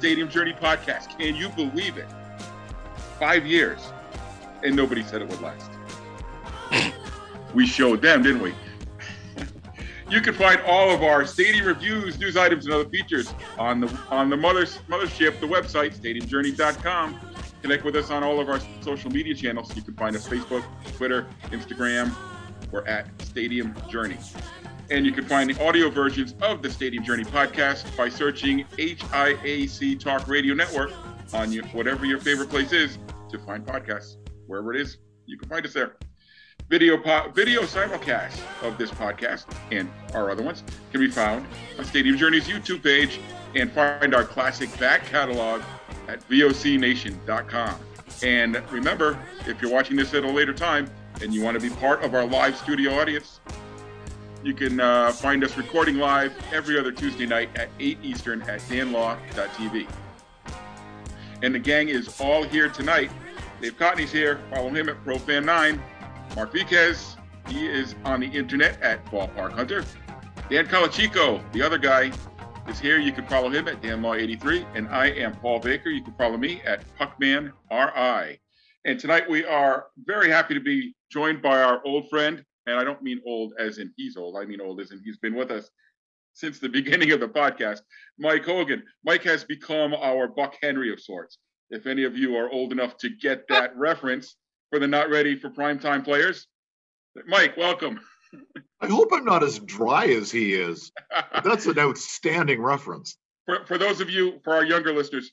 Stadium Journey podcast. Can you believe it? Five years, and nobody said it would last. we showed them, didn't we? you can find all of our stadium reviews, news items, and other features on the on the mother's mothership, the website, stadiumjourney.com. Connect with us on all of our social media channels. You can find us Facebook, Twitter, Instagram. We're at Stadium Journey. And you can find the audio versions of the Stadium Journey podcast by searching HIAC Talk Radio Network on your, whatever your favorite place is to find podcasts. Wherever it is, you can find us there. Video po- video simulcast of this podcast and our other ones can be found on Stadium Journey's YouTube page and find our classic back catalog at vocnation.com. And remember, if you're watching this at a later time and you want to be part of our live studio audience, you can uh, find us recording live every other Tuesday night at 8 Eastern at danlaw.tv. And the gang is all here tonight. Dave Cotney's here. Follow him at ProFan9. Mark Viquez, he is on the internet at Ballpark Hunter. Dan Calachico, the other guy, is here. You can follow him at danlaw83. And I am Paul Baker. You can follow me at PuckmanRI. And tonight we are very happy to be joined by our old friend, and I don't mean old as in he's old. I mean old as in he's been with us since the beginning of the podcast. Mike Hogan. Mike has become our Buck Henry of sorts. If any of you are old enough to get that reference for the not ready for primetime players, Mike, welcome. I hope I'm not as dry as he is. That's an outstanding reference. For, for those of you, for our younger listeners,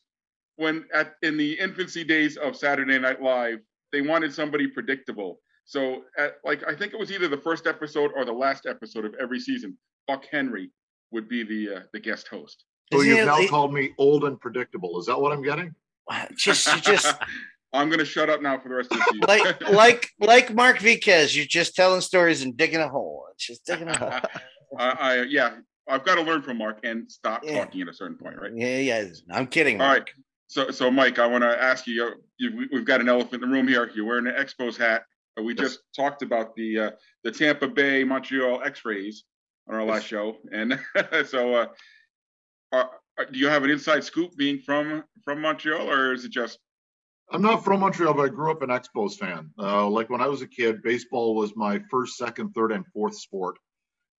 when at in the infancy days of Saturday Night Live, they wanted somebody predictable. So, at, like I think it was either the first episode or the last episode of every season, Buck Henry would be the uh, the guest host. So Isn't you've now like- called me old and predictable. Is that what I'm getting? Just, just I'm gonna shut up now for the rest of the season. like, like, like Mark Viquez. You're just telling stories and digging a hole. It's just digging a hole. I, I yeah, I've got to learn from Mark and stop Yeah. talking at a certain point, right? Yeah, yeah. I'm kidding. All Mark. right. So, so Mike, I want to ask you, you. we- We've got an elephant in the room here. You're wearing an Expos hat. Uh, We Yes. just talked about the uh, the Tampa Bay Montreal X-rays on our last Yes. show, and so uh, are, are- do you have an inside scoop being from from Montreal, or is it just I'm not from Montreal, but I grew up an Expos fan. Uh, like when I was a kid, baseball was my first, second, third, and fourth sport.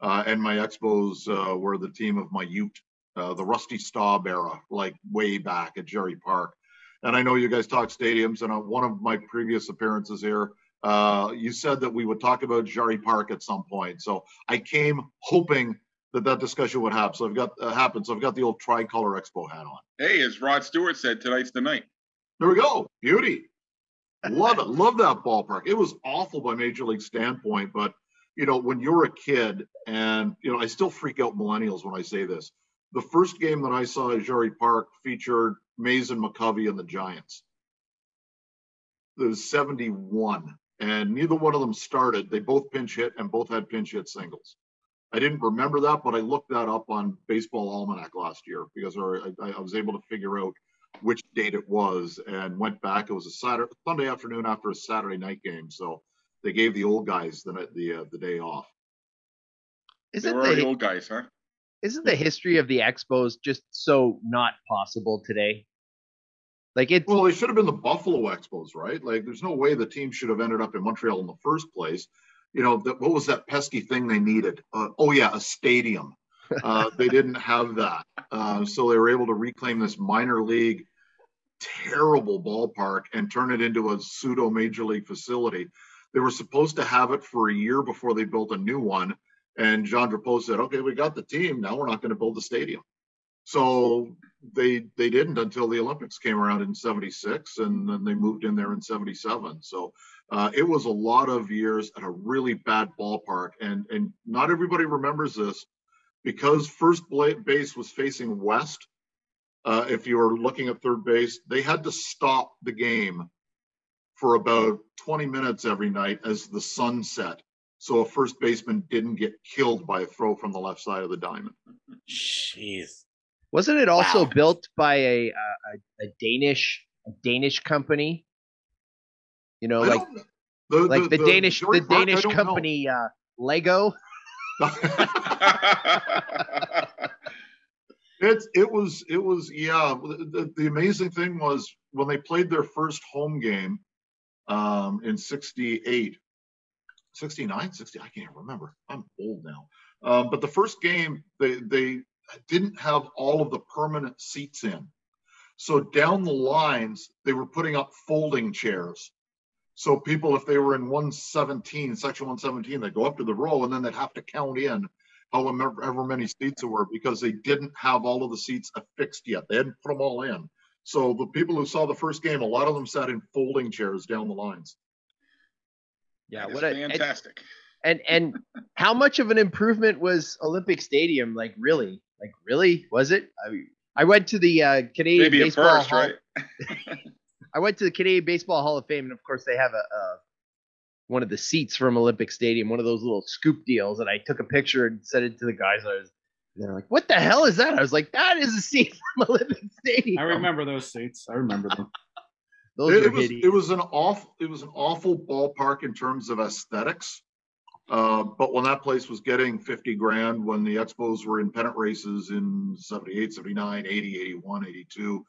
Uh, and my Expos uh, were the team of my youth, uh, the Rusty Staub era, like way back at Jarry Park. And I know you guys talk stadiums, and on one of my previous appearances here, uh, you said that we would talk about Jarry Park at some point. So I came hoping that that discussion would happen. So I've got uh, happen. So I've got the old tricolor Expo hat on. hey, as Rod Stewart said, tonight's the night. There we go. Beauty. Love it. Love that ballpark. It was awful by major league standpoint, but you know, when you're a kid, and you know, I still freak out millennials when I say this. The first game that I saw at Jarry Park featured Mays and McCovey and the Giants. It was 71, and neither one of them started. They both pinch hit and both had pinch hit singles. I didn't remember that, but I looked that up on Baseball Almanac last year because I, I was able to figure out which date it was and went back. It was a Saturday, Sunday afternoon after a Saturday night game, so they gave the old guys the the uh, the day off. They Isn't were the old guys, huh? isn't the history of the Expos just so not possible today? Like it's Well, they should have been the Buffalo Expos, right? Like, there's no way the team should have ended up in Montreal in the first place. You know, the, what was that pesky thing they needed? Uh, oh yeah, a stadium. Uh, they didn't have that, uh, so they were able to reclaim this minor league terrible ballpark and turn it into a pseudo major league facility. They were supposed to have it for a year before they built a new one. And Jean Drapeau said, okay, we got the team. Now we're not going to build the stadium. So they they didn't until the Olympics came around in 76 and then they moved in there in 77. So uh, it was a lot of years at a really bad ballpark. And, and not everybody remembers this because first base was facing west. Uh, if you were looking at third base, they had to stop the game for about 20 minutes every night as the sun set. So a first baseman didn't get killed by a throw from the left side of the diamond. Jeez. Wasn't it also Wow. built by a, a a Danish a Danish company? You know, I like don't know. The- like the, Danish the Danish company uh, Lego. It it was it was yeah. The, the amazing thing was when they played their first home game um, in 68, 69, 60, I can't remember. I'm old now. Um, but the first game, they, they didn't have all of the permanent seats in. So down the lines, they were putting up folding chairs. So people, if they were in 117, section 117, they'd go up to the row and then they'd have to count in however many seats there were because they didn't have all of the seats affixed yet. They hadn't put them all in. So the people who saw the first game, a lot of them sat in folding chairs down the lines. Yeah, what a fantastic. and and how much of an improvement was Olympic Stadium? Like really, like really, was it? I mean, I went to the uh, Canadian Maybe at Baseball first, Hall. right? I went to the Canadian Baseball Hall of Fame, and of course they have a, a one of the seats from Olympic Stadium, one of those little scoop deals, and I took a picture and sent it to the guys. I was, and they're like, "What the hell is that?" I was like, "That is a seat from Olympic Stadium." I remember those seats. I remember them. those it, it was hideous. it was an awful it was an awful ballpark in terms of aesthetics. Uh, but when that place was getting 50 grand, when the Expos were in pennant races in 78, 79, 80, 81, 82,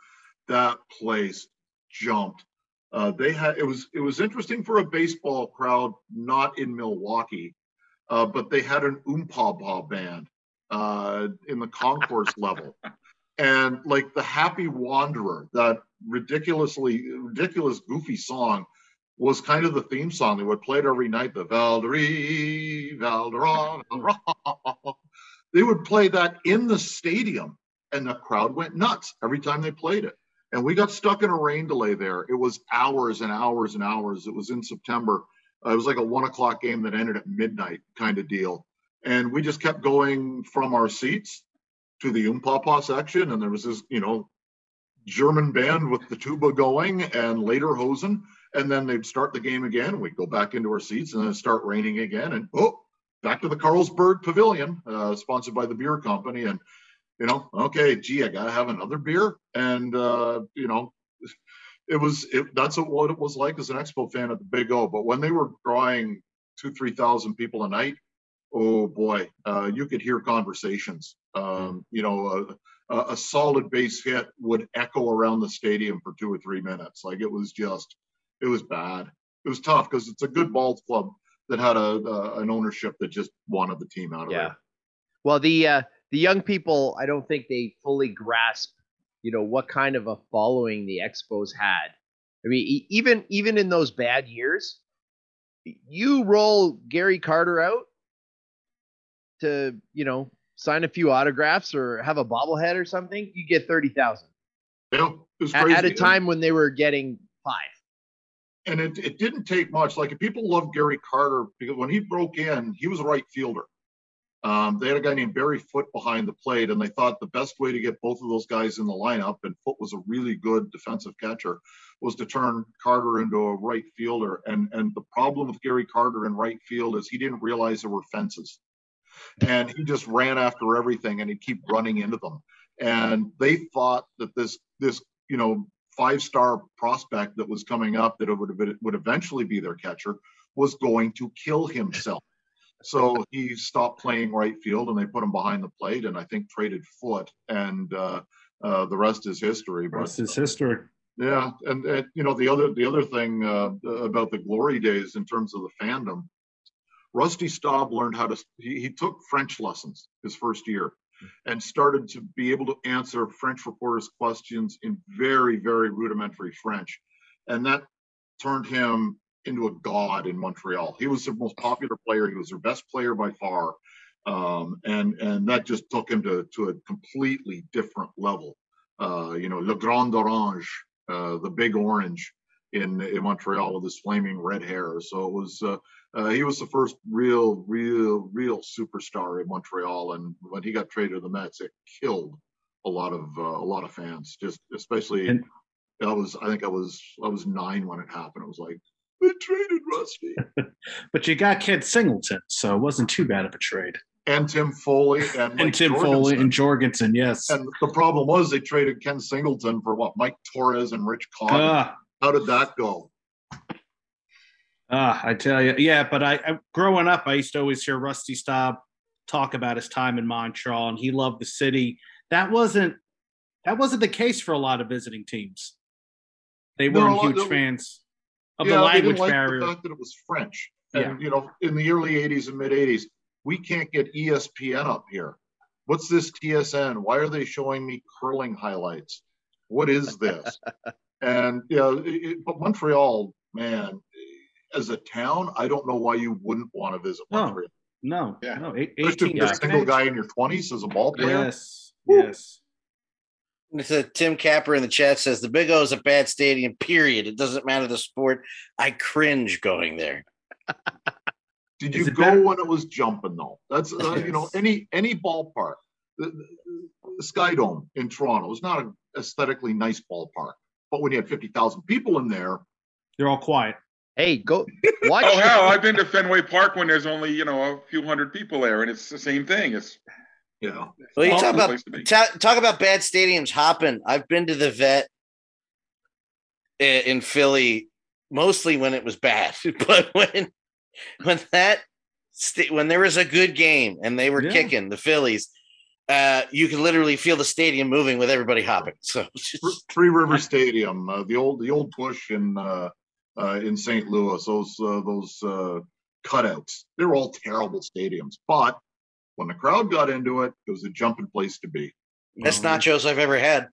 that place jumped. Uh, they had it was it was interesting for a baseball crowd not in Milwaukee, uh, but they had an Oompah band uh, in the concourse level, and like the Happy Wanderer, that ridiculously ridiculous goofy song was kind of the theme song. They would play it every night. The Valderie, Valderon. They would play that in the stadium, and the crowd went nuts every time they played it. And we got stuck in a rain delay there. It was hours and hours and hours. It was in September. Uh, it was like a one o'clock game that ended at midnight kind of deal. And we just kept going from our seats to the Umpapa section. And there was this, you know, German band with the tuba going and lederhosen. And then they'd start the game again. And we'd go back into our seats and then start raining again. And oh, back to the Carlsberg Pavilion, uh, sponsored by the beer company. And, you know, okay, gee, I got to have another beer. And, uh, you know, it was, it, that's what it was like as an Expo fan at the Big O. But when they were drawing two, 3,000 people a night, oh boy, uh, you could hear conversations. Um, you know, a, a solid base hit would echo around the stadium for two or three minutes. Like it was just, it was bad. It was tough because it's a good ball club that had a, a an ownership that just wanted the team out of yeah. Well, the uh, the young people, I don't think they fully grasp, you know, what kind of a following the Expos had. I mean, even even in those bad years, you roll Gary Carter out to, you know, sign a few autographs or have a bobblehead or something, you get thirty thousand Yeah, it was at, at a time when they were getting five. And it, it didn't take much. Like people love Gary Carter because when he broke in, he was a right fielder. Um, they had a guy named Barry Foote behind the plate, and they thought the best way to get both of those guys in the lineup, and Foote was a really good defensive catcher, was to turn Carter into a right fielder. And and the problem with Gary Carter in right field is he didn't realize there were fences, and he just ran after everything, and he'd keep running into them. And they thought that this this you know five star prospect that was coming up that would would eventually be their catcher was going to kill himself. So he stopped playing right field and they put him behind the plate and I think traded Foote and uh, uh, the rest is history. But Rest is history. yeah, and, and you know the other the other thing uh, about the glory days in terms of the fandom, Rusty Staub learned how to. He, he took French lessons his first year, and started to be able to answer French reporters' questions in very very rudimentary French, and that turned him into a god in Montreal. He was their most popular player. He was their best player by far, um, and and that just took him to to a completely different level. Uh, you know, Le Grand Orange, uh, the big orange in, in Montreal with his flaming red hair. So it was uh, uh, he was the first real, real, real superstar in Montreal. And when he got traded to the Mets, it killed a lot of uh, a lot of fans. Just especially, And- I was I think I was I was nine when it happened. It was like they traded Rusty But you got Ken Singleton, so it wasn't too bad of a trade. and Tim Foli and, And Mike Tim Foli Jorgensen. and Jorgensen, yes. And the problem was they traded Ken Singleton for what Mike Torrez and Rich Conn. Ah, How did that go? Ah, I tell you, yeah. But I, I, growing up, I used to always hear Rusty Staub talk about his time in Montreal, and he loved the city. that wasn't that wasn't the case for a lot of visiting teams. They weren't lot- huge no, fans of yeah, the they language didn't like barrier. the fact that it was French. And you know, in the early '80s and mid '80s, we can't get ESPN up here. What's this TSN? Why are they showing me curling highlights? What is this? and you know, it- but Montreal, man, as a town, I don't know why you wouldn't want to visit No. Montreal. No, Yeah. no, eight- 18 if a single guy in your 20s as a ball player. Yes, yes. So Tim Capper in the chat says the Big O is a bad stadium. Period. It doesn't matter the sport. I cringe going there. Did you go better? when it was jumping though? That's uh, you know any any ballpark. The, the, the Sky Dome in Toronto is not an aesthetically nice ballpark, but when you had fifty thousand people in there, They're all quiet. Hey, go watch. Oh hell, I've been to Fenway Park when there's only you know a few hundred people there, and it's the same thing. It's you know, Well, you talk about place to be. ta- talk about bad stadiums hopping. I've been to the vet in Philly mostly when it was bad, but when when that sta- when there was a good game and they were Yeah. kicking the Phillies, uh, you could literally feel the stadium moving with everybody hopping. So just- Three River Stadium, uh, the old the old Busch in uh, uh, in St. Louis, those uh, those uh, cutouts, they were all terrible stadiums. But when the crowd got into it, it was a jumping place to be. best Well, nachos I've ever had.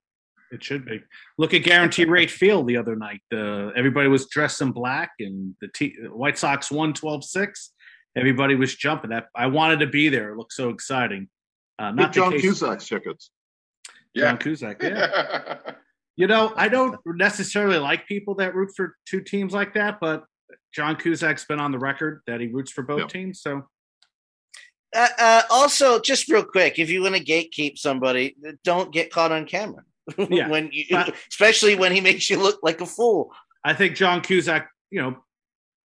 It should be. Look at Guaranteed Rate Field the other night. Uh, everybody was dressed in black, and the T- White Sox won 12-6. Everybody was jumping. That I wanted to be there. It looked so exciting. Uh, not the John case- Cusack's tickets. John Cusack. Yeah. You know, I don't necessarily like people that root for two teams like that, but John Cusack's been on the record that he roots for both Yep. teams. So Uh, uh, also, just real quick, if you want to gatekeep somebody, don't get caught on camera. Yeah. when you, But- especially when he makes you look like a fool. I think John Cusack, you know,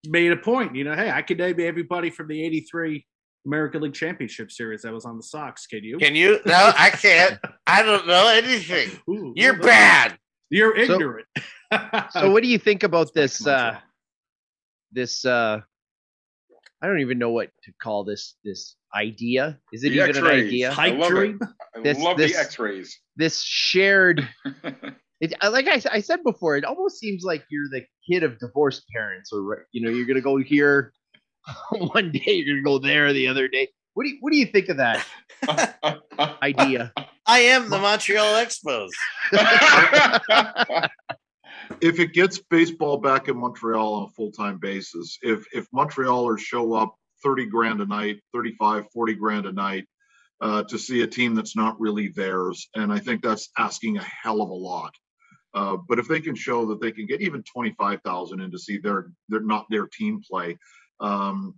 made a point. You know, hey, I could name everybody from the '83 American League Championship Series that was on the Sox. Can you? Can you? No, I can't. I don't know anything. Ooh, You're bad. You're ignorant. So what do you think about this uh this uh I don't even know what to call this this idea. Is it The even an X-rays. idea? I love it. I This- love this- the X-rays. This shared it I- like I, s- I said before, it almost seems like you're the kid of divorced parents or right- you know, you're gonna go here one day, you're gonna go there the other day. What do you what do you think of that idea? I am the Montreal Expos. if it gets baseball back in Montreal on a full-time basis, if if Montrealers show up 30 grand a night, 35, 40 grand a night uh, to see a team that's not really theirs, and I think that's asking a hell of a lot. Uh, but if they can show that they can get even 25,000 in to see their they're not their team play, um,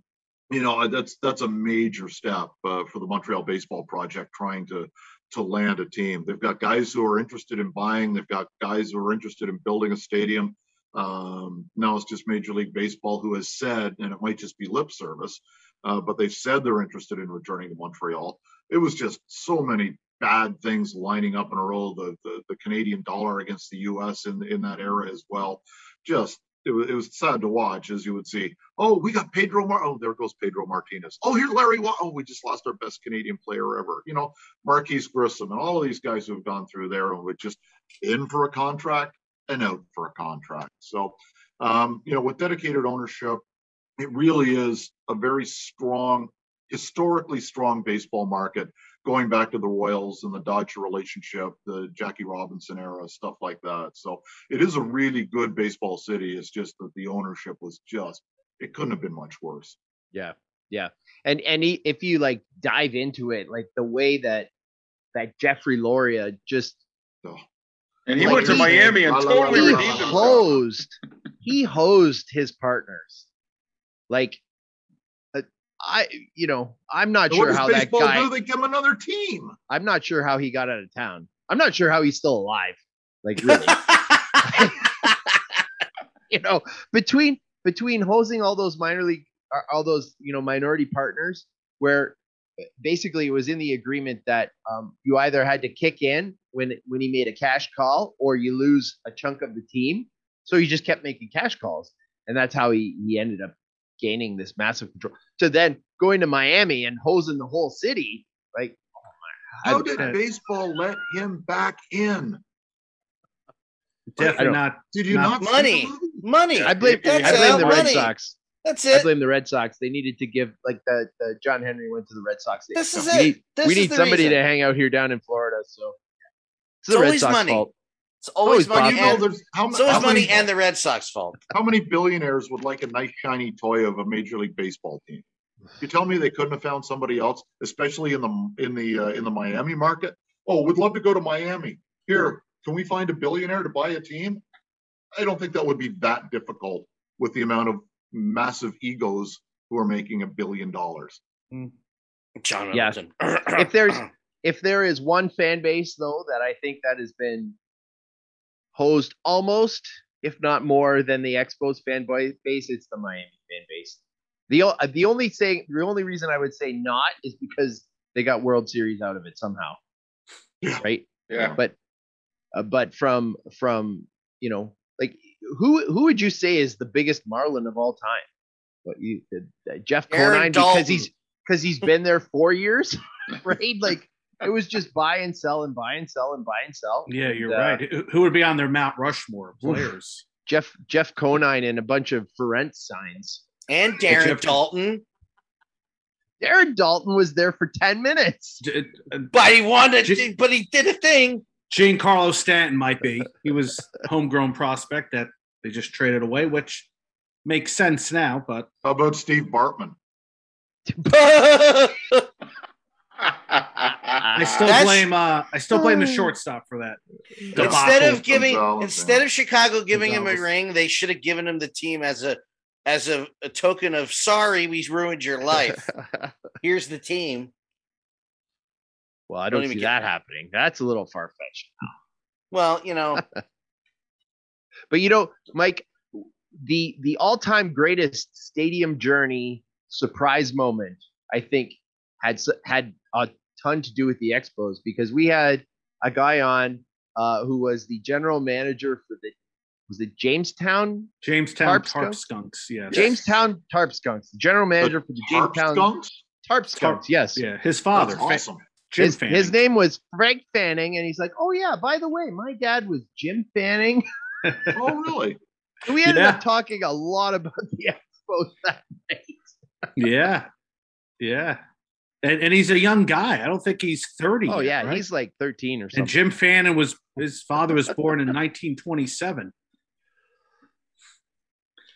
you know that's that's a major step uh, for the Montreal Baseball Project trying to to land a team. They've got guys who are interested in buying. They've got guys who are interested in building a stadium. Um, now it's just Major League Baseball who has said, and it might just be lip service, uh, but they've said they're interested in returning to Montreal. It was just so many bad things lining up in a row. The the, the Canadian dollar against the U.S. in in that era as well. Just it was, it was sad to watch as you would see. Oh, we got Pedro Mar. Oh, there goes Pedro Martinez. Oh, here's Larry. Wa- oh, we just lost our best Canadian player ever. You know, Marquis Grissom and all of these guys who have gone through there and were just in for a contract and out for a contract. So, um, you know, with dedicated ownership, it really is a very strong, historically strong baseball market going back to the Royals and the Dodger relationship, the Jackie Robinson era, stuff like that. So it is a really good baseball city. It's just that the ownership was just, it couldn't have been much worse. Yeah, yeah, and and he, if you like dive into it, like the way that that Jeffrey Loria just and he Like went to he- Miami and totally he la, redeemed himself. hosed, he hosed his partners, like. I, you know, I'm not what sure how that guy. do? They give him another team. I'm not sure how he got out of town. I'm not sure how he's still alive. Like really, you know, between between hosing all those minor league, uh, all those you know minority partners, where uh, basically it was in the agreement that um, you either had to kick in when when he made a cash call, or you lose a chunk of the team. So he just kept making cash calls, and that's how he he ended up gaining this massive control. to then going to Miami and hosing the whole city, like oh How I- did I- baseball let him back in? Definitely don't- Did you Not not, money. the? Money. I blame That's I blame it. the Red Sox. That's it. I blame the Red Sox. They needed to give like the, the John Henry went to the Red Sox. They- This is we it. Need, This we is need the somebody reason. to hang out here down in Florida. So it's It's the Red Sox money. fault. It's always always money. You know, And, there's how, it's always how money many, and the Red Sox fault. how many billionaires would like a nice shiny toy of a major league baseball team? You tell me they couldn't have found somebody else, especially in the in the uh, in the Miami market. Oh, we'd love to go to Miami. Here, can we find a billionaire to buy a team? I don't think that would be that difficult with the amount of massive egos who are making a billion dollars. John Yeah. If there's if there is one fan base though that I think that has been hosed almost, if not more, than the Expos fan base, it's the Miami fan base. The the only say the only reason I would say not is because they got World Series out of it somehow, Yeah. right? Yeah. But uh, but from from you know like who who would you say is the biggest Marlin of all time? What you uh, Jeff Aaron Conine Daulton. because he's because he's been there four years, right? Like it was just buy and sell and buy and sell and buy and sell. Yeah, you're Uh, right. Who- Who would be on their Mount Rushmore players? Jeff Jeff Conine and a bunch of Ferentz signs. and Darren Jeff- Daulton. Darren Daulton was there for ten minutes. J- uh, But he wanted, J- but he did a thing. Giancarlo Stanton might be. He was homegrown prospect that they just traded away, which makes sense now. But How about Steve Bartman? I still That's- blame. Uh, I still blame the Oh. shortstop for that. instead of giving, Gonzalez, instead of Chicago giving him a ring, they should have given him the team as a, as a, a token of sorry, we ruined your life. Here's the team. well, I Don't don't, even see get- that happening. That's a little far fetched. Well, you know, But you know, Mike, the the all time greatest stadium journey surprise moment, I think, had had a ton to do with the Expos because we had a guy on uh, who was the general manager for the was it Jamestown Jamestown Tarp Tarp, Skunks? Skunks. Yes. Jamestown Tarp Skunks, the general manager for the Tarp Jamestown Skunks? Tarp Skunks. Yes, Yeah, his father, That's awesome. Jim his, Fanning. his name was Frank Fanning, and he's like, "Oh yeah, by the way, my dad was Jim Fanning." Oh, really? And we ended Yeah. up talking a lot about the Expos that night. Yeah, yeah, and, and he's a young guy. I don't think he's thirty. Oh yet, yeah, right? he's like 13 or something. and. Jim Fanning was his father was born in 1927.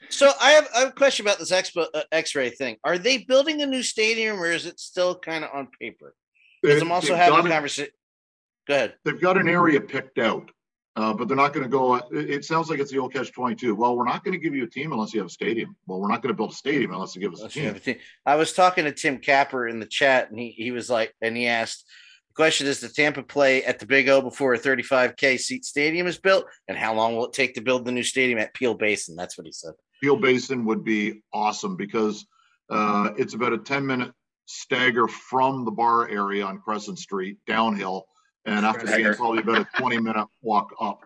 so I have, I have a question about this Expo, uh, X-ray thing. Are they building a new stadium, or is it still kind of on paper? Because I'm also They've having a conversation. Go ahead. They've got an area picked out, uh, but they're not going to go. It, it sounds like it's the old catch twenty-two. Well, we're not going to give you a team unless you have a stadium. Well, we're not going to build a stadium unless you give us a Let's a team. team. I was talking to Tim Capper in the chat, and he, he was like, and he asked, the question is, the Tampa play at the Big O before a 35K seat stadium is built? And how long will it take to build the new stadium at Peel Basin? That's what he said. Peel Basin would be awesome because uh, it's about a ten-minute stagger from the bar area on Crescent Street downhill, and after that, Stagger. it's probably about a twenty-minute walk up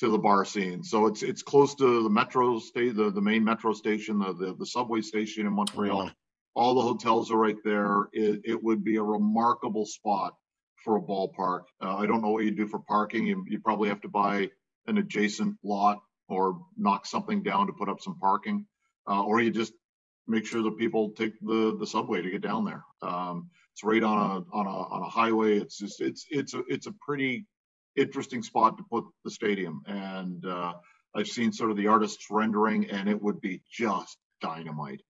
to the bar scene. So it's it's close to the metro state, the, the main metro station, the, the the subway station in Montreal. all the hotels are right there. It, it would be a remarkable spot for a ballpark. Uh, I don't know what you do for parking. You, you probably have to buy an adjacent lot or knock something down to put up some parking, uh, or you just make sure that people take the, the subway to get down there. Um, it's right on a on a on a highway. It's just it's it's a it's a pretty interesting spot to put the stadium. And uh, I've seen sort of the artist's rendering, and it would be just dynamite.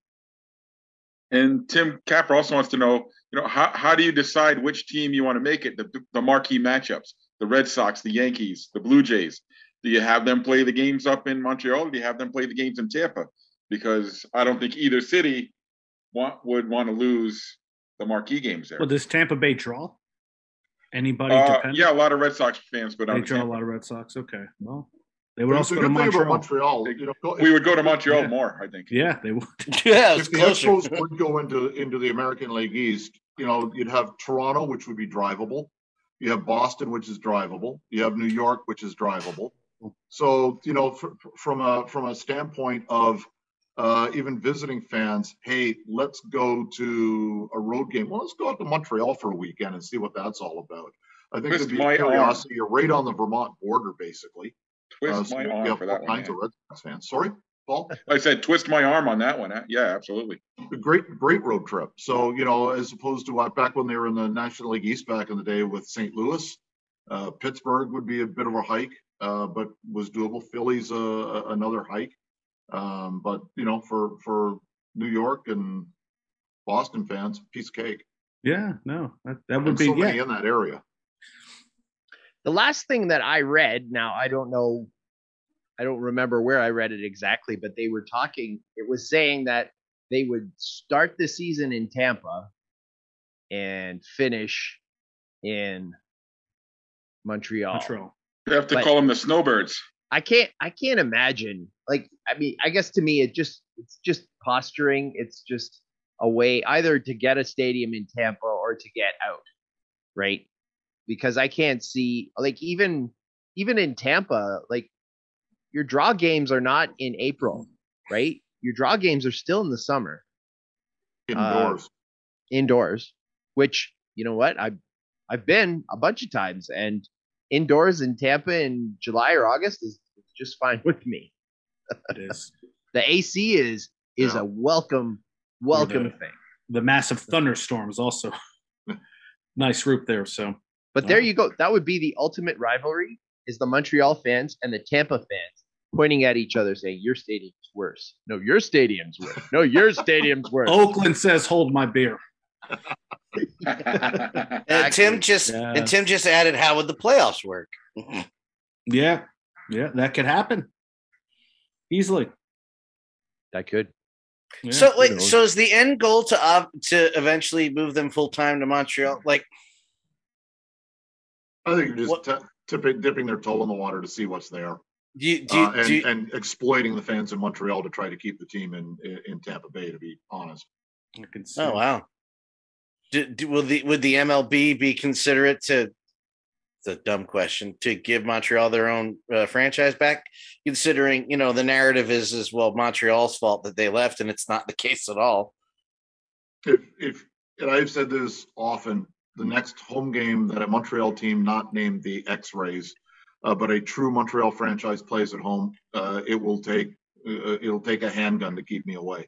And Tim Capper also wants to know, you know, how, how do you decide which team you want to make it? The, the marquee matchups, the Red Sox, the Yankees, the Blue Jays. Do you have them play the games up in Montreal? Do you have them play the games in Tampa? Because I don't think either city want, would want to lose the marquee games there. Well, does Tampa Bay draw? Anybody Uh, depend? yeah, a lot of Red Sox fans go down they to draw a lot of Red Sox. Okay, well, they would It's also go to good thing about Montreal. Montreal. You know, go- We would go to Montreal Yeah. more, I think. Yeah, they would. Yeah, if it's the closer. Expos would go into into the American League East, you know, you'd have Toronto, which would be drivable. You have Boston, which is drivable. You have New York, which is drivable. So, you know, fr- fr- from a from a standpoint of uh, even visiting fans, hey, let's go to a road game. Well, let's go out to Montreal for a weekend and see what that's all about. I think Twist it'd be a curiosity. You're right on the Vermont border, basically. Twist Uh, so my arm for that one. kinds of Red Sox fans. Sorry, Paul. I said twist my arm on that one. huh? Yeah, absolutely. a great great road trip. So you know, as opposed to what back when they were in the National League East back in the day with St. Louis, uh, Pittsburgh would be a bit of a hike, uh, but was doable. Philly's a- another hike, um, but you know, for for New York and Boston fans, piece of cake. Yeah, no, that, that would be so many yeah. in that area. The last thing that I read, now I don't know, I don't remember where I read it exactly, but they were talking, it was saying that they would start the season in Tampa and finish in Montreal. Montreal. You have to But- call them the Snowbirds. I can't I can't imagine like I mean I guess to me it just it's just posturing it's just a way either to get a stadium in Tampa or to get out right? Because I can't see like even even in Tampa like your draw games are not in April right? Your draw games are still in the summer. Indoors. Uh, indoors which you know what? I've I've been a bunch of times and indoors in Tampa in July or August is just fine with me It is the AC is is Yeah. a welcome welcome the- thing. the massive thunderstorms also. nice route there. So But there Wow. you go. That would be the ultimate rivalry is the Montreal fans and the Tampa fans pointing at each other saying your stadium's worse. No, your stadium's worse. No, your stadium's worse. Oakland says, "Hold my beer." And Tim just Yeah. and Tim just added, "How would the playoffs work?" Yeah, yeah, that could happen easily. that could. Yeah. so who wait, so is the end goal to uh, to eventually move them full time to Montreal? Like, I think you're What- just t- tipping, dipping their toe in the water to see what's there. do you, do, you, uh, and, do you- and exploiting the fans in Montreal to try to keep the team in in Tampa Bay. To be honest, I can see. oh wow. Do, do, will the would the MLB be considerate to? It's a dumb question to give Montreal their own uh, franchise back, considering you know the narrative is is well Montreal's fault that they left, and it's not the case at all. if if and I've said this often, the next home game that a Montreal team not named the X Rays, uh, but a true Montreal franchise plays at home, uh, it will take uh, it'll take a handgun to keep me away.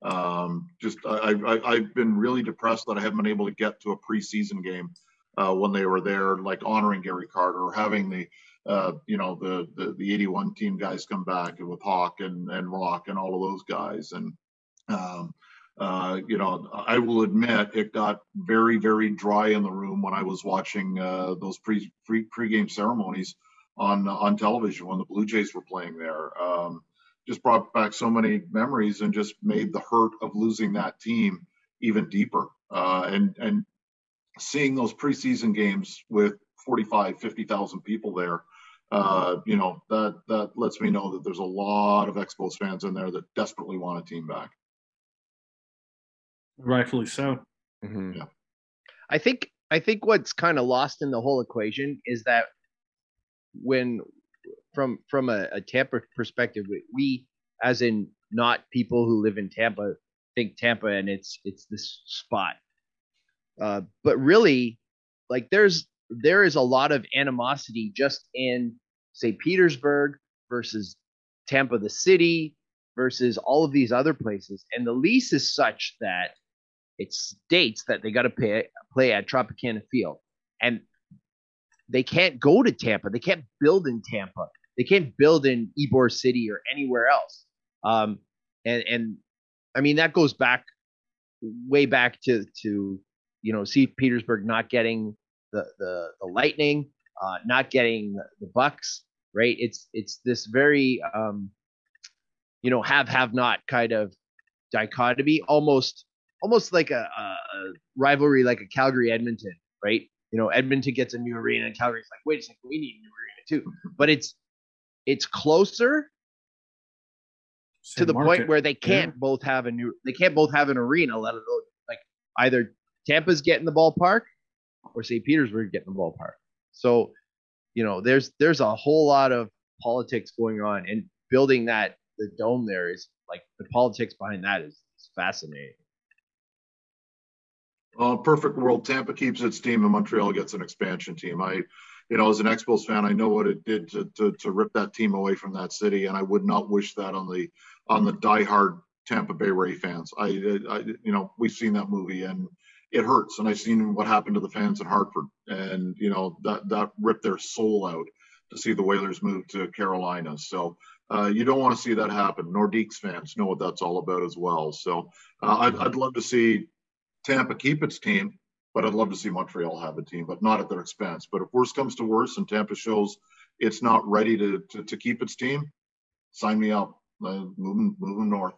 Um, just I, I I've been really depressed that I haven't been able to get to a preseason game uh, when they were there, like honoring Gary Carter or having the uh, you know the, the the 81 team guys come back with Hawk and and Rock and all of those guys and. Um, uh, you know, I will admit it got very, very dry in the room when I was watching uh, those pre pre pregame ceremonies on on television when the Blue Jays were playing there. Um, just brought back so many memories and just made the hurt of losing that team even deeper. Uh, and and seeing those preseason games with 45, 50,000 people there, uh, you know, that that lets me know that there's a lot of Expos fans in there that desperately want a team back. Rightfully so. Yeah. I think I think what's kind of lost in the whole equation is that when from from a, a Tampa perspective, we, we as in not people who live in Tampa think Tampa and it's it's this spot. Uh, but really, like there's there is a lot of animosity just in St. Petersburg versus Tampa the city versus all of these other places, and the lease is such that it states that they got to pay play at Tropicana Field, and they can't go to Tampa. They can't build in Tampa. They can't build in Ybor City or anywhere else. Um, and and I mean that goes back way back to to you know see Petersburg not getting the the, the Lightning, uh, not getting the, the Bucks. Right? It's it's this very um, you know have have not kind of dichotomy almost almost like a, a, rivalry like a Calgary Edmonton, right? You know, Edmonton gets a new arena and Calgary's like, wait a second, we need a new arena too. But it's it's closer to the market. point where they can't both have a new they can't both have an arena, let alone like either Tampa's getting the ballpark or St. Petersburg getting the ballpark. So, you know, there's there's a whole lot of politics going on and building that the dome there is like the politics behind that is, is fascinating. Uh, perfect world. Tampa keeps its team, and Montreal gets an expansion team. I, you know, as an Expos fan, I know what it did to, to to rip that team away from that city, and I would not wish that on the on the diehard Tampa Bay Ray fans. I, I, you know, we've seen that movie, and it hurts. And I've seen what happened to the fans in Hartford, and you know that that ripped their soul out to see the Whalers move to Carolina. So uh, you don't want to see that happen. Nordiques fans know what that's all about as well. So uh, I'd, I'd love to see Tampa keep its team, but I'd love to see Montreal have a team, but not at their expense. But if worse comes to worse and Tampa shows it's not ready to to, to keep its team, sign me up. Uh, moving moving north.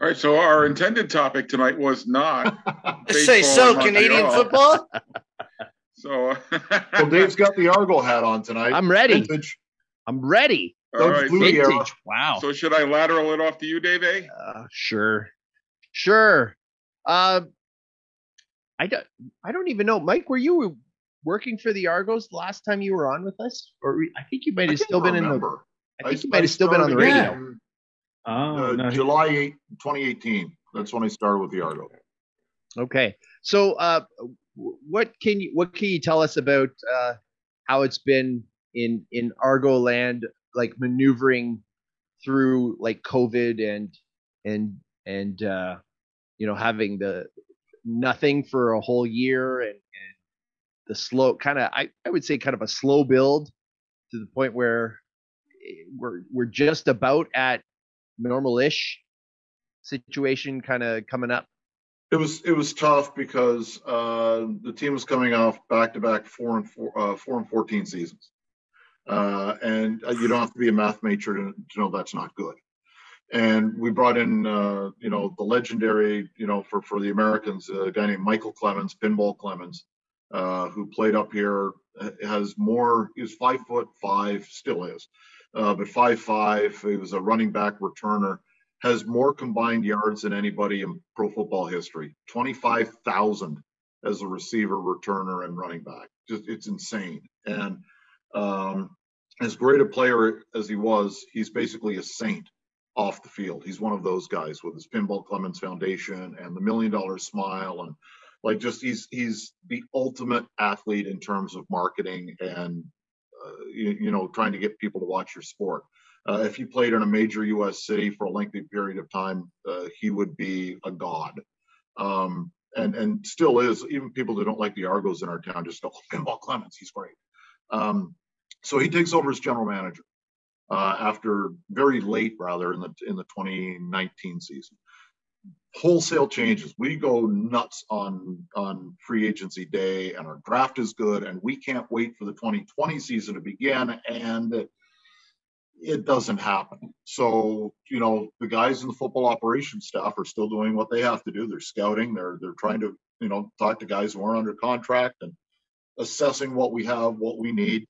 All right, so our intended topic tonight was not. Say so, Canadian football. So, well, Dave's got the Argo hat on tonight. I'm ready. Vintage. I'm ready. all right. Blue era. Vintage. Wow. So should I lateral it off to you, Dave? A? Uh, sure, sure. Uh, I don't. I don't even know, Mike. Were you working for the Argos the last time you were on with us, or I think you might have still been in the. I think I- you might I have still been on the started radio. In, Oh, uh, no, July 8, 2018. That's when I started with the Argo. Okay, so uh, what can you what can you tell us about uh, how it's been in in Argo land, like maneuvering through like COVID and and and uh, you know having the nothing for a whole year and, and the slow kind of I, I would say kind of a slow build to the point where eh, we're we're just about at normal-ish situation kind of coming up. It was it was tough because uh, the team was coming off back to back four and four uh, four and fourteen seasons, uh, and uh, you don't have to be a math major to, to know that's not good. And we brought in uh, you know the legendary you know for for the Americans a guy named Michael Clemons, Pinball Clemons, uh, who played up here uh, has more. He was five foot five, still is, uh, but five five. He was a running back returner has more combined yards than anybody in pro football history 25,000 as a receiver, returner, and running back. Just it's insane. And um, as great a player as he was, he's basically a saint off the field. He's one of those guys with his Pinball Clemons Foundation and the Million Dollar Smile, and like just he's he's the ultimate athlete in terms of marketing and you, you know trying to get people to watch your sport. Uh, if he played in a major U.S. city for a lengthy period of time, uh, he would be a god, um, and and still is. Even people that don't like the Argos in our town just go, oh, Pinball Clemons, he's great. Um, so he takes over as general manager uh, after very late, rather in the in the 2019 season. Wholesale changes. We go nuts on on free agency day, and our draft is good, and we can't wait for the 2020 season to begin. And it doesn't happen. So, you know, the guys in the football operations staff are still doing what they have to do. They're scouting, they're they're trying to, you know, talk to guys who aren't under contract and assessing what we have, what we need.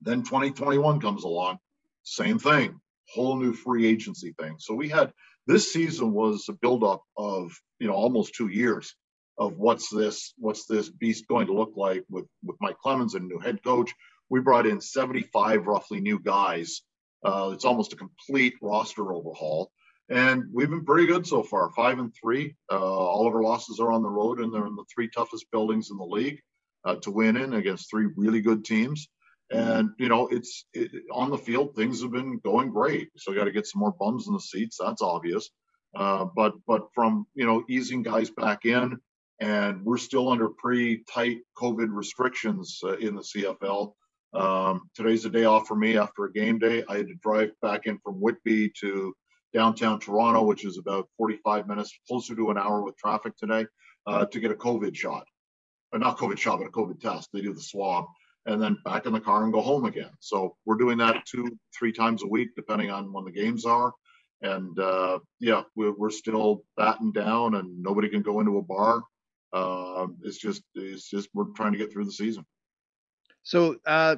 Then 2021 comes along, same thing, whole new free agency thing. So we had this season was a buildup of, you know, almost two years of what's this, what's this beast going to look like with with Mike Clemons and new head coach. We brought in 75 roughly new guys uh, it's almost a complete roster overhaul. And we've been pretty good so far, five and three. Uh, all of our losses are on the road, and they're in the three toughest buildings in the league uh, to win in against three really good teams. And you know, it's it, on the field, things have been going great. So got to get some more bums in the seats. That's obvious. Uh, but but from you know easing guys back in, and we're still under pretty tight COVID restrictions uh, in the CFL. Um, today's a day off for me after a game day. I had to drive back in from Whitby to downtown Toronto, which is about 45 minutes, closer to an hour with traffic today, uh, to get a COVID shot. Or not COVID shot, but a COVID test. They do the swab and then back in the car and go home again. So we're doing that two, three times a week, depending on when the games are. And uh, yeah, we're, we're still batting down and nobody can go into a bar. Um, it's just, it's just, we're trying to get through the season. So uh,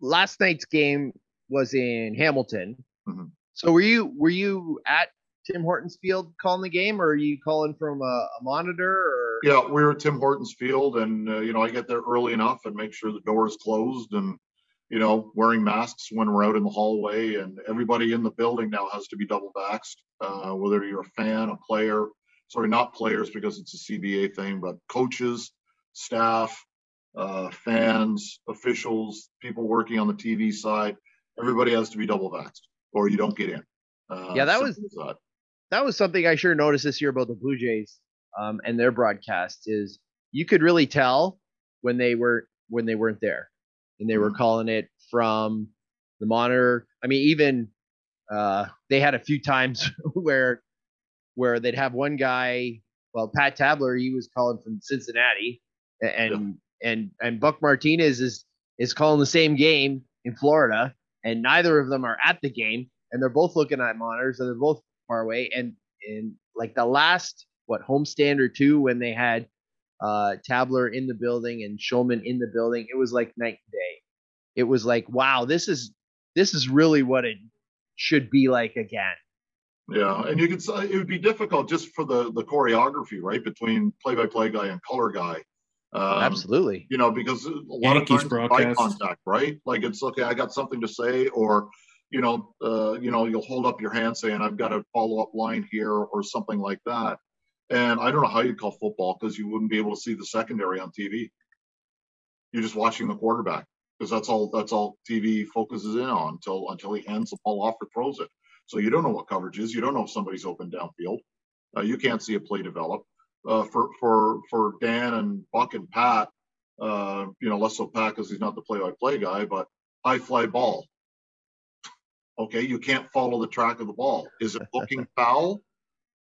last night's game was in Hamilton. Mhm. So were you were you at Tim Hortons Field calling the game, or are you calling from a, a monitor? Or Yeah, we were at Tim Hortons Field, and uh, you know I get there early enough and make sure the door is closed, and you know, wearing masks when we're out in the hallway, and everybody in the building now has to be double vaxxed, uh, whether you're a fan, a player, sorry, not players because it's a CBA thing, but coaches, staff, uh, fans, officials, people working on the TV side, everybody has to be double vaxxed or you don't get in. Uh, Yeah, that was- that. that was something I sure noticed this year about the Blue Jays um, and their broadcast is you could really tell when they were when they weren't there, and they were Mhm. calling it from the monitor. I mean, even uh, they had a few times where where they'd have one guy. Well, Pat Tabler, he was calling from Cincinnati, and and and Buck Martinez is is calling the same game in Florida, and neither of them are at the game, and they're both looking at monitors, and they're both far away. And and like the last what homestand or two when they had uh Tabler in the building and Shulman in the building, it was like night and day. It was like, wow, this is this is really what it should be like again. Yeah, and you could say it would be difficult just for the the choreography, right, between play-by-play guy and color guy. Um, Absolutely. You know, because a lot Yankees of times eye contact, right? Like it's okay, I got something to say, or you know, uh, you know, you'll hold up your hand saying, "I've got a follow-up line here," or something like that. And I don't know how you'd call football because you wouldn't be able to see the secondary on TV. You're just watching the quarterback because that's all that's all TV focuses in on until until he hands the ball off or throws it. So you don't know what coverage is. You don't know if somebody's open downfield. Uh, you can't see a play develop. Uh, for for for Dan and Buck and Pat, uh, you know, less so Pat because he's not the play-by-play guy, but high fly ball. Okay, you can't follow the track of the ball. Is it looking foul?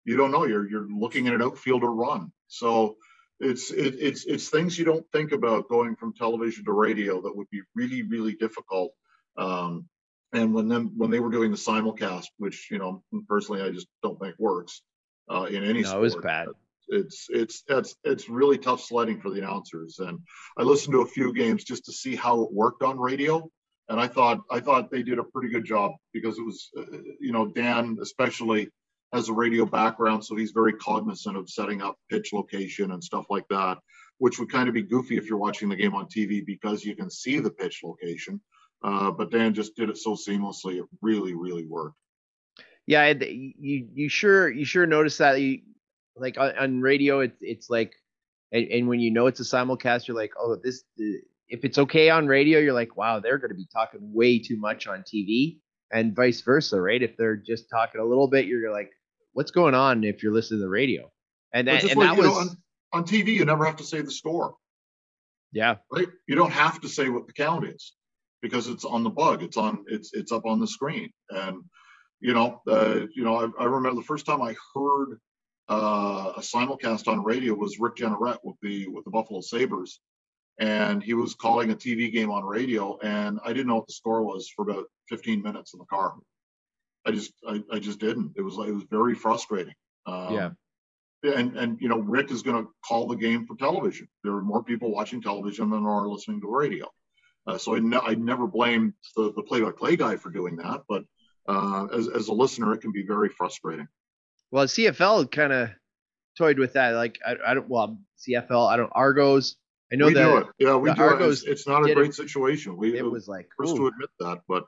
You don't know. You're you're looking at an outfielder run. So it's it, it's it's things you don't think about going from television to radio that would be really really difficult. Um, and when them when they were doing the simulcast, which you know personally I just don't think works uh, in any No, sport. it was bad. It's it's it's it's really tough sledding for the announcers. And I listened to a few games just to see how it worked on radio, and I thought I thought they did a pretty good job because it was uh, you know Dan especially has a radio background, so he's very cognizant of setting up pitch location and stuff like that, which would kind of be goofy if you're watching the game on TV because you can see the pitch location. Uh, but Dan just did it so seamlessly; it really, really worked. Yeah, you you sure you sure notice that you like on, on radio it's it's like and, and when you know it's a simulcast you're like oh this if it's okay on radio you're like wow they're going to be talking way too much on TV and vice versa right if they're just talking a little bit you're like what's going on if you're listening to the radio and that, and like, that was know, on, on TV, you never have to say the score. yeah right? You don't have to say what the count is because it's on the bug. It's on. It's it's up on the screen. And you know, uh, you know, I, I remember the first time I heard uh, a simulcast on radio was Rick Jeanneret with the with the Buffalo Sabres, and he was calling a TV game on radio, and I didn't know what the score was for about 15 minutes in the car. I just I, I just didn't. It was like it was very frustrating. Um, Yeah. and and you know Rick is going to call the game for television. There are more people watching television than are listening to radio. Uh, so I, ne- I never blame the, the play-by-play guy for doing that, but uh, as as a listener, it can be very frustrating. well CFL kind of toyed with that like I, I don't well CFL I don't Argos I know we that do it, yeah, we do it. It's, it's not a great it- situation. We it was like first ooh. to admit that, but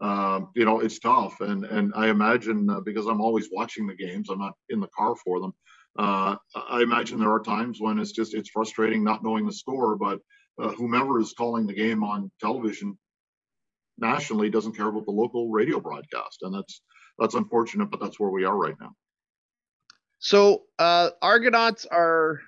um, you know it's tough, and and I imagine uh, because I'm always watching the games, I'm not in the car for them. Uh, I imagine there are times when it's just it's frustrating not knowing the score, but uh, whomever is calling the game on television nationally doesn't care about the local radio broadcast, and that's that's unfortunate, but that's where we are right now. So uh Argonauts are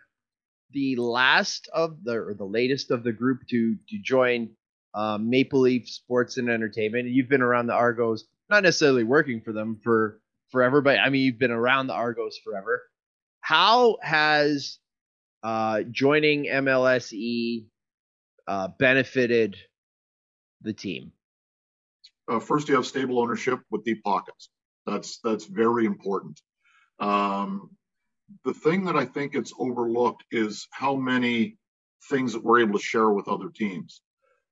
the last of the or the latest of the group to to join um, Maple Leaf Sports and Entertainment. You've been around the Argos, not necessarily working for them for forever, but I mean you've been around the Argos forever. How has uh, joining MLSE uh, benefited the team? uh, first you have stable ownership with deep pockets. That's that's very important. Um, the thing that I think it's overlooked is how many things that we're able to share with other teams.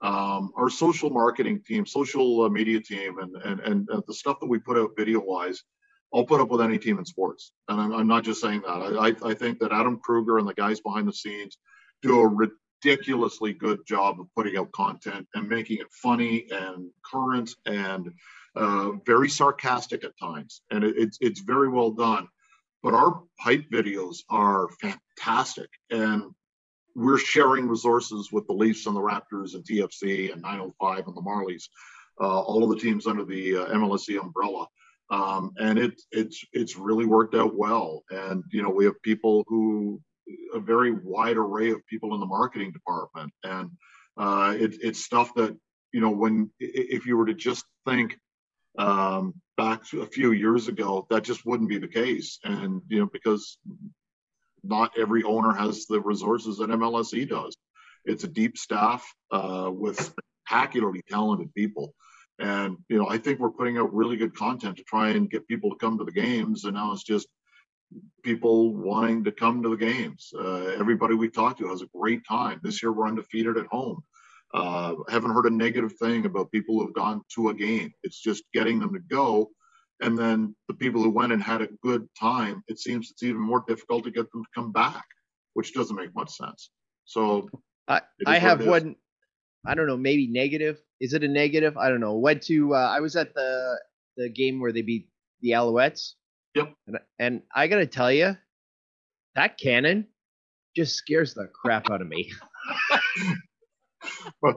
Um, our social marketing team, social uh, media team, and and and uh, the stuff that we put out video wise, I'll put up with any team in sports. And I'm, I'm not just saying that. I, I I think that Adam Kruger and the guys behind the scenes do a ridiculously good job of putting out content and making it funny and current and uh, very sarcastic at times. And it, it's it's very well done. But our pipe videos are fantastic, and we're sharing resources with the Leafs and the Raptors and TFC and 905 and the Marlies, uh, all of the teams under the uh, MLSE umbrella. Um, and it, it's it's really worked out well. And you know we have people who a very wide array of people in the marketing department, and uh, it, it's stuff that you know when if you were to just think um, back a few years ago, that just wouldn't be the case, and you know because not every owner has the resources that MLSE does. It's a deep staff uh, with spectacularly talented people. And you know, I think we're putting out really good content to try and get people to come to the games. And now it's just people wanting to come to the games. Uh, everybody we talk to has a great time. This year we're undefeated at home. Uh, haven't heard a negative thing about people who have gone to a game. It's just getting them to go. And then the people who went and had a good time, it seems it's even more difficult to get them to come back, which doesn't make much sense. So I, I have one, I don't know, maybe negative. Is it a negative? I don't know. Went to, uh, I was at the the game where they beat the Alouettes Yep. And, and I got to tell you, that cannon just scares the crap out of me. but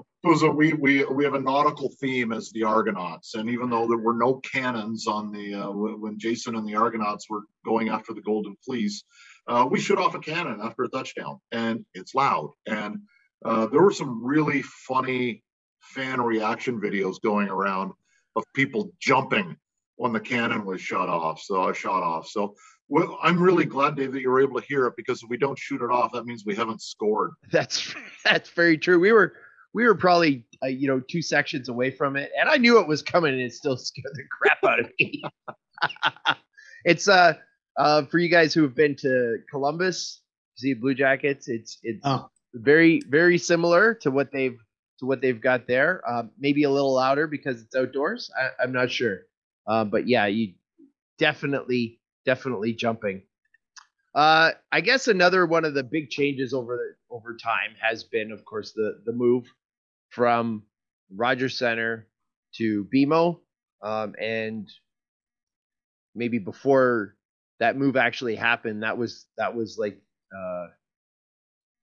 we we we have a nautical theme as the Argonauts, and even though there were no cannons on the uh, when Jason and the Argonauts were going after the Golden Fleece, uh, we shoot off a cannon after a touchdown, and it's loud. And uh, there were some really funny fan reaction videos going around of people jumping when the cannon was shot off. So I shot off. So well, I'm really glad, Dave, that you were able to hear it because if we don't shoot it off, that means we haven't scored. That's that's very true. We were we were probably uh, you know two sections away from it, and I knew it was coming, and it still scared the crap out of me. it's uh uh for you guys who have been to Columbus, see Blue Jackets. It's it's oh. very very similar to what they've to what they've got there. Um, maybe a little louder because it's outdoors. I, I'm not sure. Uh, but yeah, you definitely, definitely jumping. Uh, I guess another one of the big changes over the, over time has been, of course, the the move from Rogers Center to BMO, um, and maybe before that move actually happened, that was that was like uh,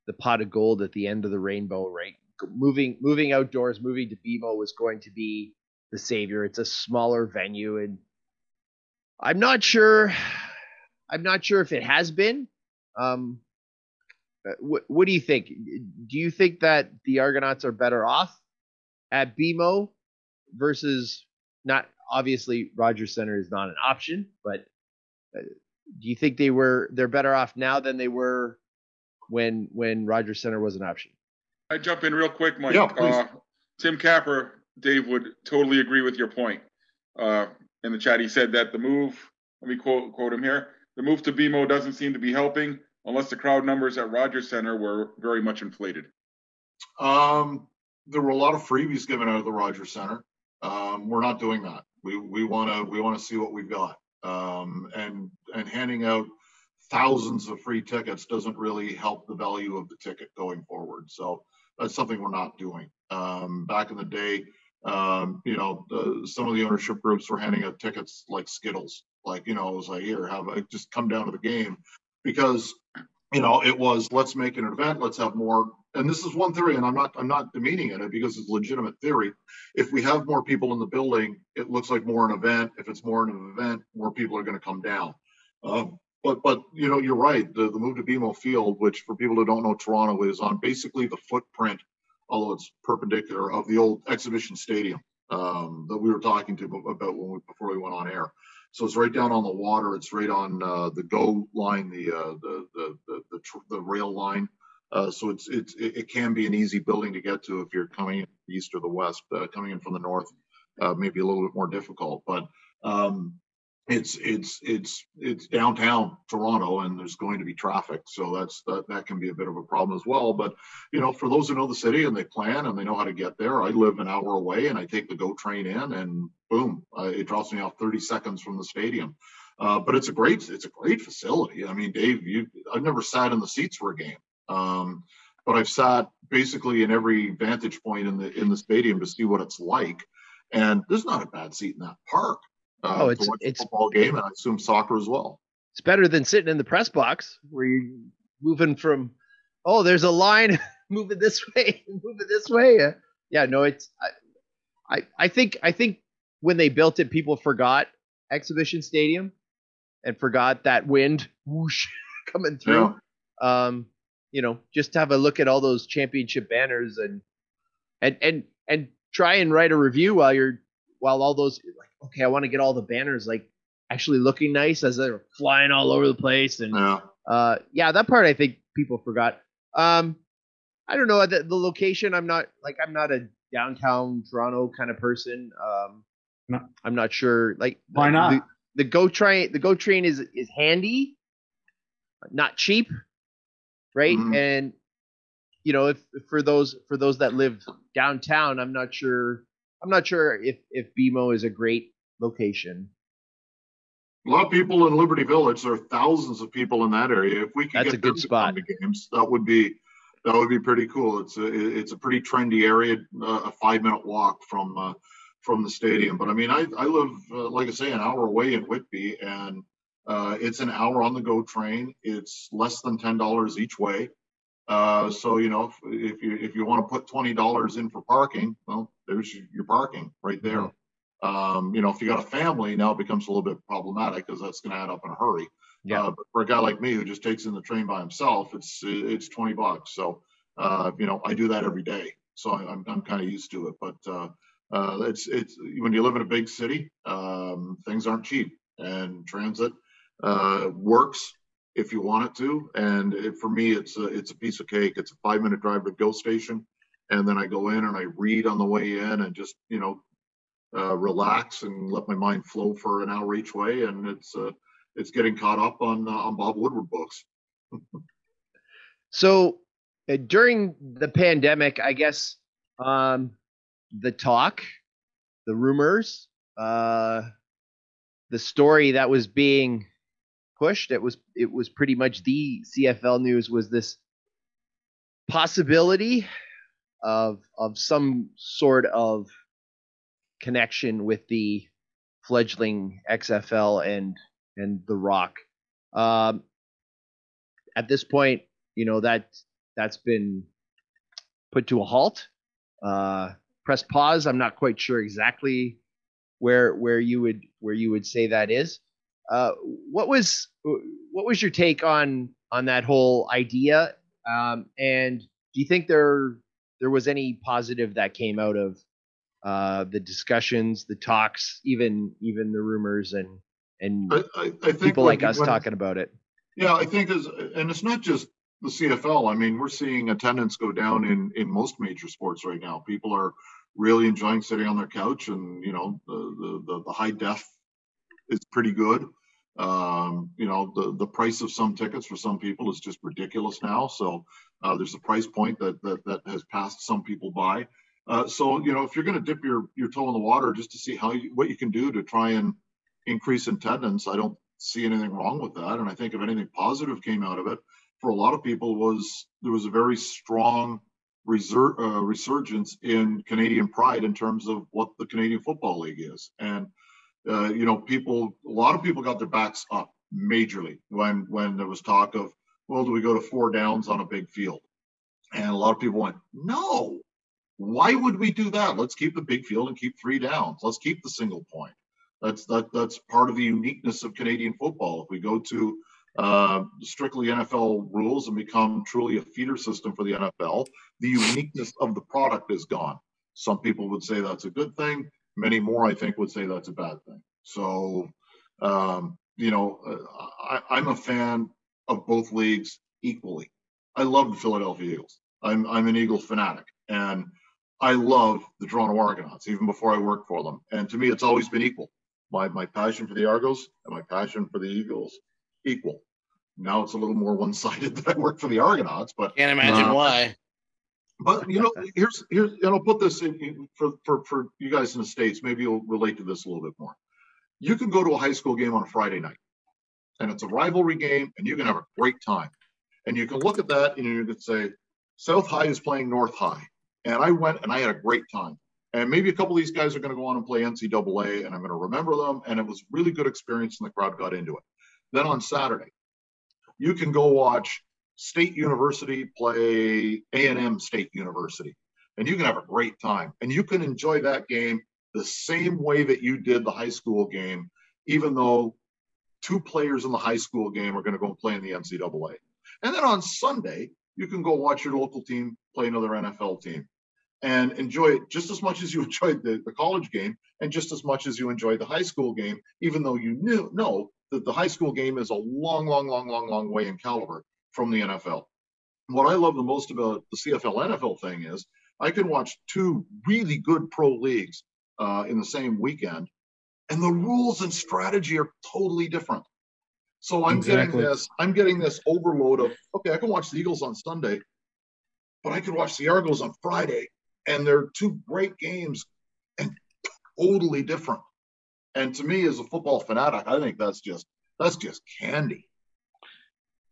the pot of gold at the end of the rainbow, right? Moving moving outdoors, moving to BMO was going to be the Savior. It's a smaller venue, and I'm not sure. I'm not sure if it has been. Um, uh, what, what do you think? Do you think that the Argonauts are better off at BMO versus not? Obviously, Rogers Center is not an option, but uh, do you think they were they're better off now than they were when when Rogers Center was an option? I jump in real quick, Mike. Yeah, uh, Tim Capper Dave would totally agree with your point. Uh, in the chat, he said that the move, let me quote, quote him here, the move to BMO doesn't seem to be helping unless the crowd numbers at Rogers Center were very much inflated. Um, there were a lot of freebies given out of the Rogers Center. Um, we're not doing that. We we want to we want to see what we've got. Um, and and handing out thousands of free tickets doesn't really help the value of the ticket going forward. So that's something we're not doing. Um, back in the day, um, you know, the, some of the ownership groups were handing out tickets like Skittles, like you know, it was like here, have a, just come down to the game, because you know it was let's make an event, let's have more. And this is one theory, and I'm not I'm not demeaning it because it's legitimate theory. If we have more people in the building, it looks like more an event. If it's more an event, more people are going to come down. Um, but but you know you're right. The, the move to BMO Field, which for people who don't know Toronto, is on basically the footprint although it's perpendicular, of the old exhibition stadium um, that we were talking to about when we, before we went on air. So it's right down on the water. It's right on uh, the GO line, the uh, the, the, the the the rail line. Uh, so it's it's it can be an easy building to get to if you're coming in east or the west. Uh, coming in from the north, uh, maybe a little bit more difficult. But um, it's it's it's it's downtown Toronto and there's going to be traffic. So that's that, that can be a bit of a problem as well. But you know for those who know the city and they plan and they know how to get there I live an hour away and I take the GO train in and boom uh, it drops me off 30 seconds from the stadium. Uh, but it's a great it's a great facility. I mean Dave you I've never sat in the seats for a game. Um, but I've sat basically in every vantage point in the in the stadium to see what it's like. And there's not a bad seat in that park. Uh, Oh, it's- a it's- football game, and I assume soccer as well. It's better than sitting in the press box where you're moving from, oh, there's a line moving this way, moving this way. Uh, yeah, no, it's I, I I think I think when they built it, people forgot Exhibition Stadium and forgot that wind whoosh coming through. Yeah. Um, you know, just to have a look at all those championship banners and and and and try and write a review while you're while all those like okay, I want to get all the banners like actually looking nice as they're flying all over the place and Yeah. uh yeah that part i think people forgot um i don't know the, the location i'm not like i'm not a downtown toronto kind of person um No. i'm not sure like Why not? the, the go train the go train is is handy not cheap right Mhm. and you know if for those for those that live downtown i'm not sure i'm not sure if if bmo is a great location A lot of people in Liberty Village. There are thousands of people in that area. If we could That's get a good spot. to games, that would be that would be pretty cool. It's a it's a pretty trendy area, uh, a five minute walk from uh, from the stadium. But I mean, I I live uh, like I say an hour away in Whitby, and uh, it's an hour on the GO train. It's less than ten dollars each way. Uh, so you know, if, if you if you want to put twenty dollars in for parking, well, there's your- your parking right there. Um, you know, if you got a family, now it becomes a little bit problematic because that's going to add up in a hurry. Yeah. Uh, but for a guy like me who just takes in the train by himself, it's it's twenty bucks. So, uh, you know, I do that every day, so I- I'm I'm kind of used to it. But uh, uh, it's it's when you live in a big city, um, things aren't cheap, and transit uh, works if you want it to. And it, for me, it's a it's a piece of cake. It's a five minute drive to Go Station, and then I go in and I read on the way in, and just you know uh, relax and let my mind flow for an hour each way, and it's uh, it's getting caught up on uh, on Bob Woodward books. So uh, during the pandemic, I guess um, the talk, the rumors, uh, the story that was being pushed, it was it was pretty much the CFL news was this possibility of of some sort of connection with the fledgling XFL and and The Rock. Um, at this point, you know that that's been put to a halt. Uh, press pause. I'm not quite sure exactly where where you would where you would say that is. Uh, what was what was your take on on that whole idea? Um, and do you think there there was any positive that came out of uh, the discussions, the talks, even even the rumors and and I, I, I think people like us talking about it? Yeah, I think as and it's not just the CFL. I mean, we're seeing attendance go down in in most major sports right now. People are really enjoying sitting on their couch, and you know, the the the, the high def is pretty good. Um, you know, the the price of some tickets for some people is just ridiculous now. So uh, there's a price point that that that has passed some people by. Uh, so you know, if you're going to dip your your toe in the water just to see how you, what you can do to try and increase attendance, I don't see anything wrong with that. And I think if anything positive came out of it, for a lot of people, was there was a very strong resur- uh, resurgence in Canadian pride in terms of what the Canadian Football League is. And uh, you know, people, a lot of people got their backs up majorly when when there was talk of, well, do we go to four downs on a big field? And a lot of people went, no. Why would we do that? Let's keep the big field and keep three downs. Let's keep the single point. That's that that's part of the uniqueness of Canadian football. If we go to uh, strictly NFL rules and become truly a feeder system for the NFL, the uniqueness of the product is gone. Some people would say that's a good thing. Many more, I think, would say that's a bad thing. So, um, you know, uh, I, I'm a fan of both leagues equally. I love the Philadelphia Eagles. I'm I'm an Eagles fanatic, and I love the Toronto Argonauts even before I worked for them. And to me, it's always been equal. My my passion for the Argos and my passion for the Eagles equal. Now it's a little more one-sided that I work for the Argonauts, but Can't imagine Uh, why. but you know, here's here's and I'll put this in, in for, for for you guys in the states. Maybe you'll relate to this a little bit more. You can go to a high school game on a Friday night, and it's a rivalry game, and you can have a great time. And you can look at that and you can say, South High is playing North High, and I went and I had a great time. And maybe a couple of these guys are going to go on and play NCAA, and I'm going to remember them. And it was really good experience, and the crowd got into it. Then on Saturday, you can go watch State University play A&M State University, and you can have a great time, and you can enjoy that game the same way that you did the high school game, even though two players in the high school game are going to go and play in the NCAA. And then on Sunday, you can go watch your local team play another NFL team and enjoy it just as much as you enjoyed the, the college game and just as much as you enjoyed the high school game, even though you knew know that the high school game is a long, long, long, long, long way in caliber from the NFL. What I love the most about the CFL NFL thing is I can watch two really good pro leagues uh, in the same weekend, and the rules and strategy are totally different. So I'm Exactly. getting this, I'm getting this overload of okay, I can watch the Eagles on Sunday, but I could watch the Argos on Friday, and they're two great games and totally different. And to me, as a football fanatic, I think that's just that's just candy.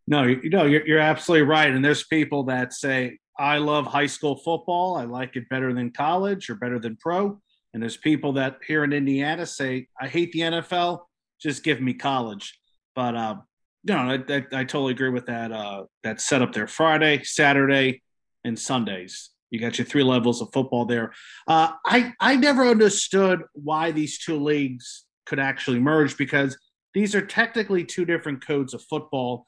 No, you know, you're, you're absolutely right. And there's people that say, I love high school football. I like it better than college or better than pro. And there's people that here in Indiana say, I hate the NFL. Just give me college. But, uh, no, I, I, I totally agree with that. Uh, that setup there Friday, Saturday, and Sundays. You got your three levels of football there. Uh, I, I never understood why these two leagues could actually merge because these are technically two different codes of football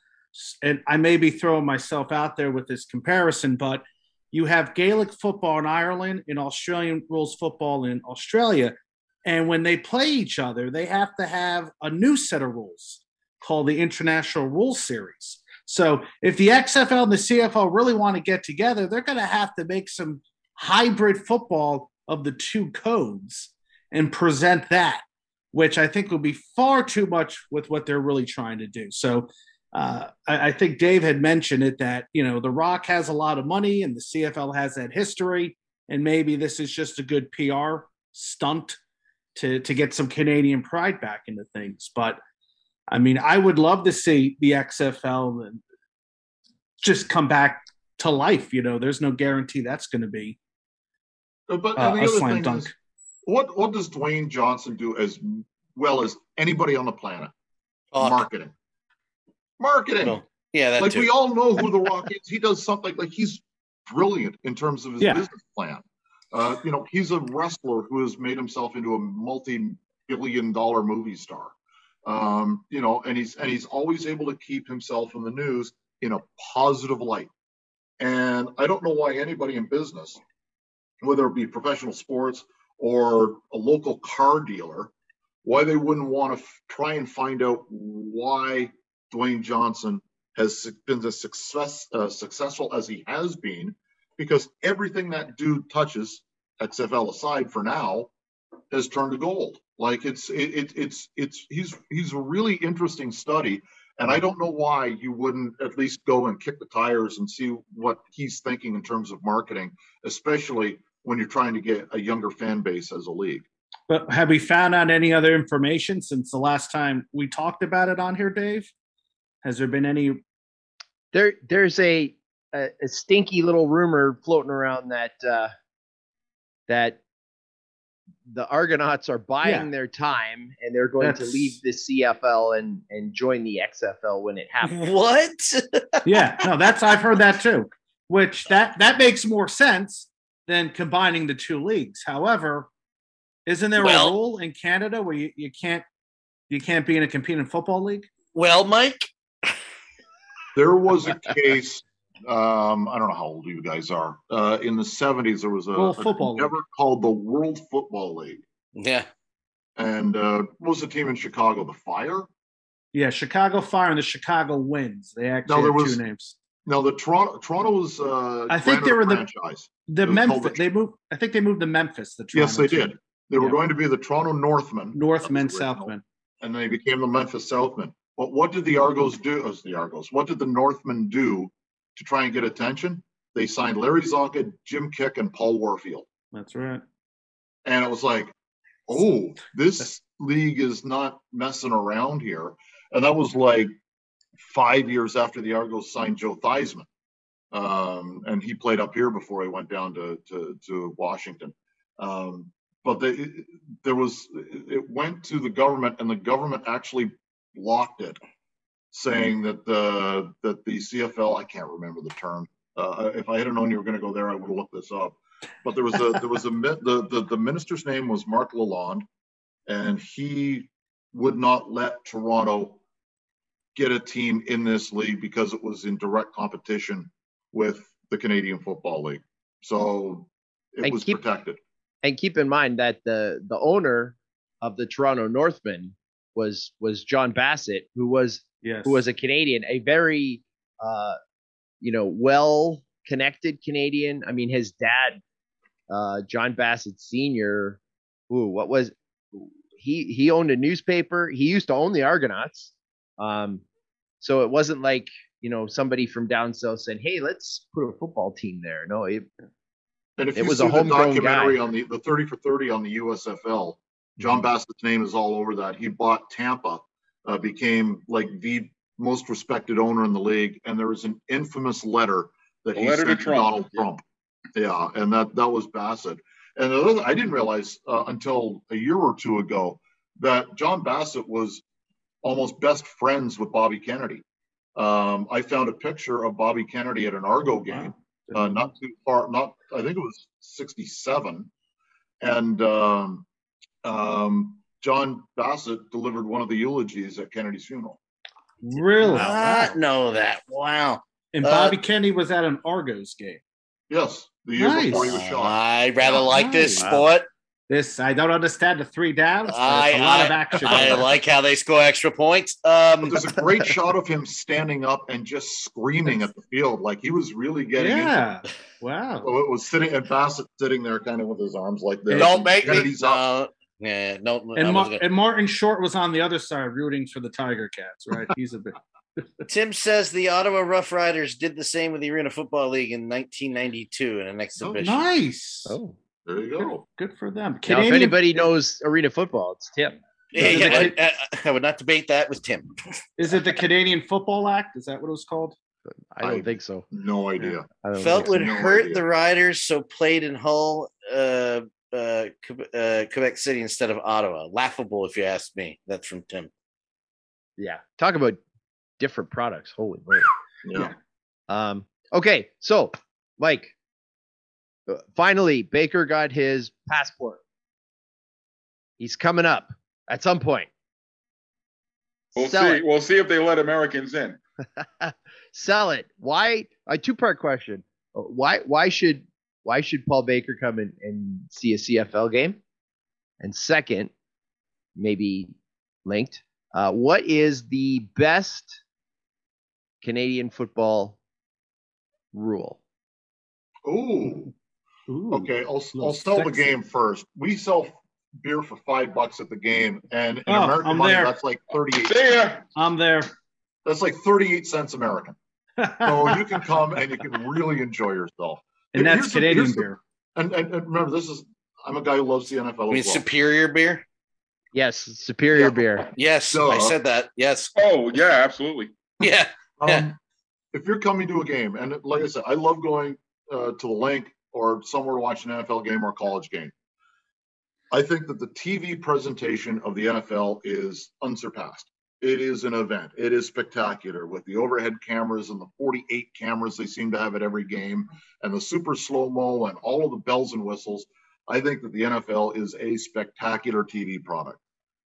and I may be throwing myself out there with this comparison, but you have Gaelic football in Ireland and Australian rules football in Australia. And when they play each other, they have to have a new set of rules called the International Rules Series. So if the XFL and the CFL really want to get together, they're going to have to make some hybrid football of the two codes and present that, which I think will be far too much with what they're really trying to do. So uh, I, I, think Dave had mentioned it that you know the Rock has a lot of money and the CFL has that history, and maybe this is just a good PR stunt to to get some Canadian pride back into things. But I mean, I would love to see the XFL just come back to life. You know, there's no guarantee that's going to be But uh, the a other slam thing dunk. is, what what does Dwayne Johnson do as well as anybody on the planet? Talk. Marketing. Marketing. No. Yeah, that like too. we all know who the Rock is. He does something like he's brilliant in terms of his Yeah. business plan. Uh, you know, he's a wrestler who has made himself into a multi-billion-dollar movie star. Um, you know, and he's and he's always able to keep himself in the news in a positive light. And I don't know why anybody in business, whether it be professional sports or a local car dealer, why they wouldn't want to f- try and find out why Dwayne Johnson has been as success, uh, successful as he has been, because everything that dude touches, XFL aside for now, has turned to gold. Like it's it, it, it's it's he's he's a really interesting study, and I don't know why you wouldn't at least go and kick the tires and see what he's thinking in terms of marketing, especially when you're trying to get a younger fan base as a league. But have we found out any other information since the last time we talked about it on here, Dave? Has there been any? There, there's a, a a stinky little rumor floating around that uh, that the Argonauts are buying Yeah. their time and they're going to leave the CFL and and join the XFL when it happens. what? Yeah, no, that's I've heard that too. Which that that makes more sense than combining the two leagues. However, isn't there Well- a rule in Canada where you, you can't you can't be in a competing football league? well, Mike, There was a case. Um, I don't know how old you guys are. Uh, in the 70s, there was a, World a Football League. called the World Football League. yeah, And uh, what was the team in Chicago? The Fire? Yeah, Chicago Fire and the Chicago Winds. They actually No, there have was- two names. No, the Toronto Toronto's uh, I think they were the- franchise. The It Memphis. the- They moved. I think they moved to Memphis. The Yes, they team. did. They were Yeah. going to be the Toronto Northmen. Northmen, That was original. Southmen. and they became the Memphis Southmen. But what did the Argos do? As the Argos, what did the Northmen do to try and get attention? They signed Larry Csonka, Jim Kiick, and Paul Warfield, That's right. and it was like, oh, this league is not messing around here. And that was like five years after the Argos signed Joe Theismann. um, and he played up here before he went down to to, to Washington. Um, but they, there was it went to the government, and the government actually blocked it, saying that the that the CFL I can't remember the term. Uh, if I had known you were going to go there, I would have looked this up. But there was a there was a the the, the minister's name was Marc Lalonde, and he would not let Toronto get a team in this league because it was in direct competition with the Canadian Football League. So it And was keep- protected. And keep in mind that the the owner of the Toronto Northmen was was John Bassett, who was Yes. who was a Canadian, a very uh, you know well connected Canadian. I mean, his dad, uh, John Bassett Senior, ooh, what was he? He owned a newspaper. He used to own the Argonauts. Um, so it wasn't like you know somebody from down south said, "Hey, let's put a football team there." No, it, And if It you was see a the homegrown documentary guy. on the, the 30 for 30 on the USFL, John Bassett's name is all over that. He bought Tampa, uh, became like the most respected owner in the league, and there was an infamous letter that he letter sent to Trump. Donald Trump. Yeah, and that that was Bassett. And the other, I didn't realize uh, until a year or two ago that John Bassett was almost best friends with Bobby Kennedy. Um, I found a picture of Bobby Kennedy at an Argo game uh, not too far, not, I think it was 67. And um, um, John Bassett delivered one of the eulogies at Kennedy's funeral. Really? Not know that. Wow. And Uh, Bobby Kennedy was at an Argos game. Yes, the year Nice. before he was shot. I rather Yeah. like this Nice. sport. This I don't understand the three downs. But I, a lot I- of action. I like how they score extra points. Um, there's a great shot of him standing up and just screaming at the field like he was really getting into it. yeah. Wow. So it was sitting and Bassett sitting there kind of with his arms like this. don't and make me. Up. Uh, yeah, no. And, was Mar- gonna- and Martin Short was on the other side rooting for the Tiger Cats, right? He's a bit. Tim says the Ottawa Rough Riders did the same with the Arena Football League in 1992 in an Oh, exhibition. nice. oh. There you go. good for them. Now, if anybody knows arena football, it's Tim. Yeah, Is it the- I, I- I would not debate that with Tim. is it the Canadian Football Act? Is that what it was called? I don't I- think so. No idea. I Felt would no hurt idea. the Riders, so played in Hull, uh, uh, Quebec- uh, Quebec City instead of Ottawa. Laughable, if you ask me. That's from Tim. Yeah. Talk about different products. Holy moly. Yeah. Um, okay, so Mike, uh, finally Baker got his passport. He's coming up at some point. We'll Sell see. it. We'll see if they let Americans in. Sell it. Why? A two part question. Uh, Why? Why should? Why should Paul Baker come and, and see a CFL game? And second, maybe linked. Uh, what is the best Canadian football rule? Ooh. Ooh. Okay, I'll, I'll sell the game first. We sell beer for five bucks at the game, and in Oh, American I'm money, there. that's like thirty-eight. See ya. I'm there. That's like thirty-eight cents American. So you can come and you can really enjoy yourself. And that's Here's Canadian here's the- beer. And, and, and remember, this is I'm a guy who loves the NFL I mean, well. superior beer? Yes, superior Yeah. beer. Yes, Duh. I said that. Yes. Oh yeah, absolutely. Yeah. yeah. Um, if you're coming to a game, and like I said, I love going uh, to the Linc or somewhere to watch an NFL game or a college game. I think that the TV presentation of the NFL is unsurpassed. It is an event. It is spectacular with the overhead cameras and the 48 cameras they seem to have at every game and the super slow mo and all of the bells and whistles. I think that the NFL is a spectacular TV product.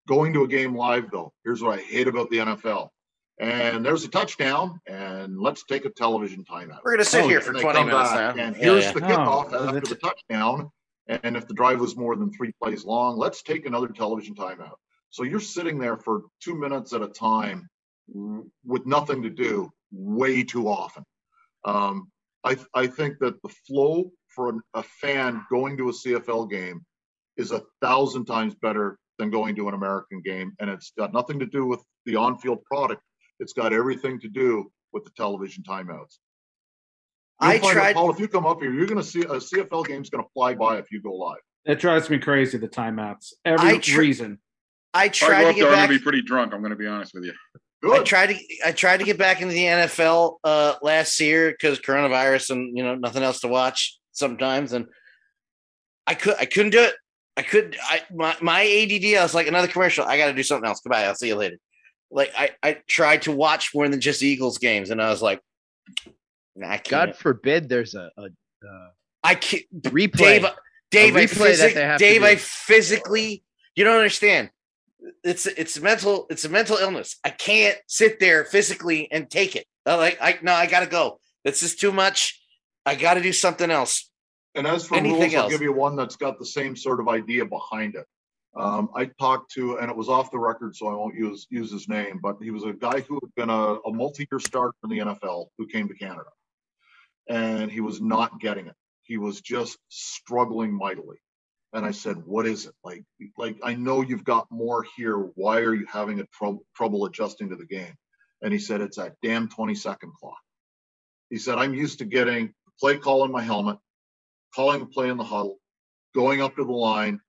Going to a game live, though, here's what I hate about the NFL and there's a touchdown, and let's take a television timeout. We're going to sit Oh, here for 20 minutes now. And Yeah, here's yeah. the kickoff Oh, after the touchdown. And if the drive was more than three plays long, let's take another television timeout. So you're sitting there for two minutes at a time with nothing to do way too often. Um, I, I think that the flow for an, a fan going to a CFL game is a thousand times better than going to an American game. And it's got nothing to do with the on field product, it's got everything to do with the television timeouts. You'll I find that, tried. Paul, if you come up here, you're going to see a CFL game's going to fly by if you go live. It drives me crazy. The timeouts. Every tr- reason. I If I tried go to up there, get I'm back. gonna be pretty drunk. I'm gonna be honest with you. I tried to I tried to get back into the NFL uh, last year because coronavirus and you know nothing else to watch sometimes, and I could I couldn't do it. I could I my my ADD. I was like another commercial. I got to do something else. Goodbye. I'll see you later. Like I I tried to watch more than just Eagles games, and I was like, nah, I can't. God forbid there's a, a, a I can't. replay. Dave, Dave, I replay that they have Dave. I physically, you don't understand. It's it's mental. It's a mental illness. I can't sit there physically and take it. I like I no, I gotta go. This is too much. I got to do something else. And as for Anything rules, I'll else? give you one that's got the same sort of idea behind it. Um, I talked to, and it was off the record, so I won't use use his name, but he was a guy who had been a, a multi-year starter in the NFL who came to Canada, and he was not getting it. He was just struggling mightily. And I mm-hmm. said, "What is it like? Like I know you've got more here. Why are you having a trou- trouble adjusting to the game?" And he said, "It's that damn 20 second clock." He said, "I'm used to getting the play call in my helmet." calling the play in the huddle, going up to the line,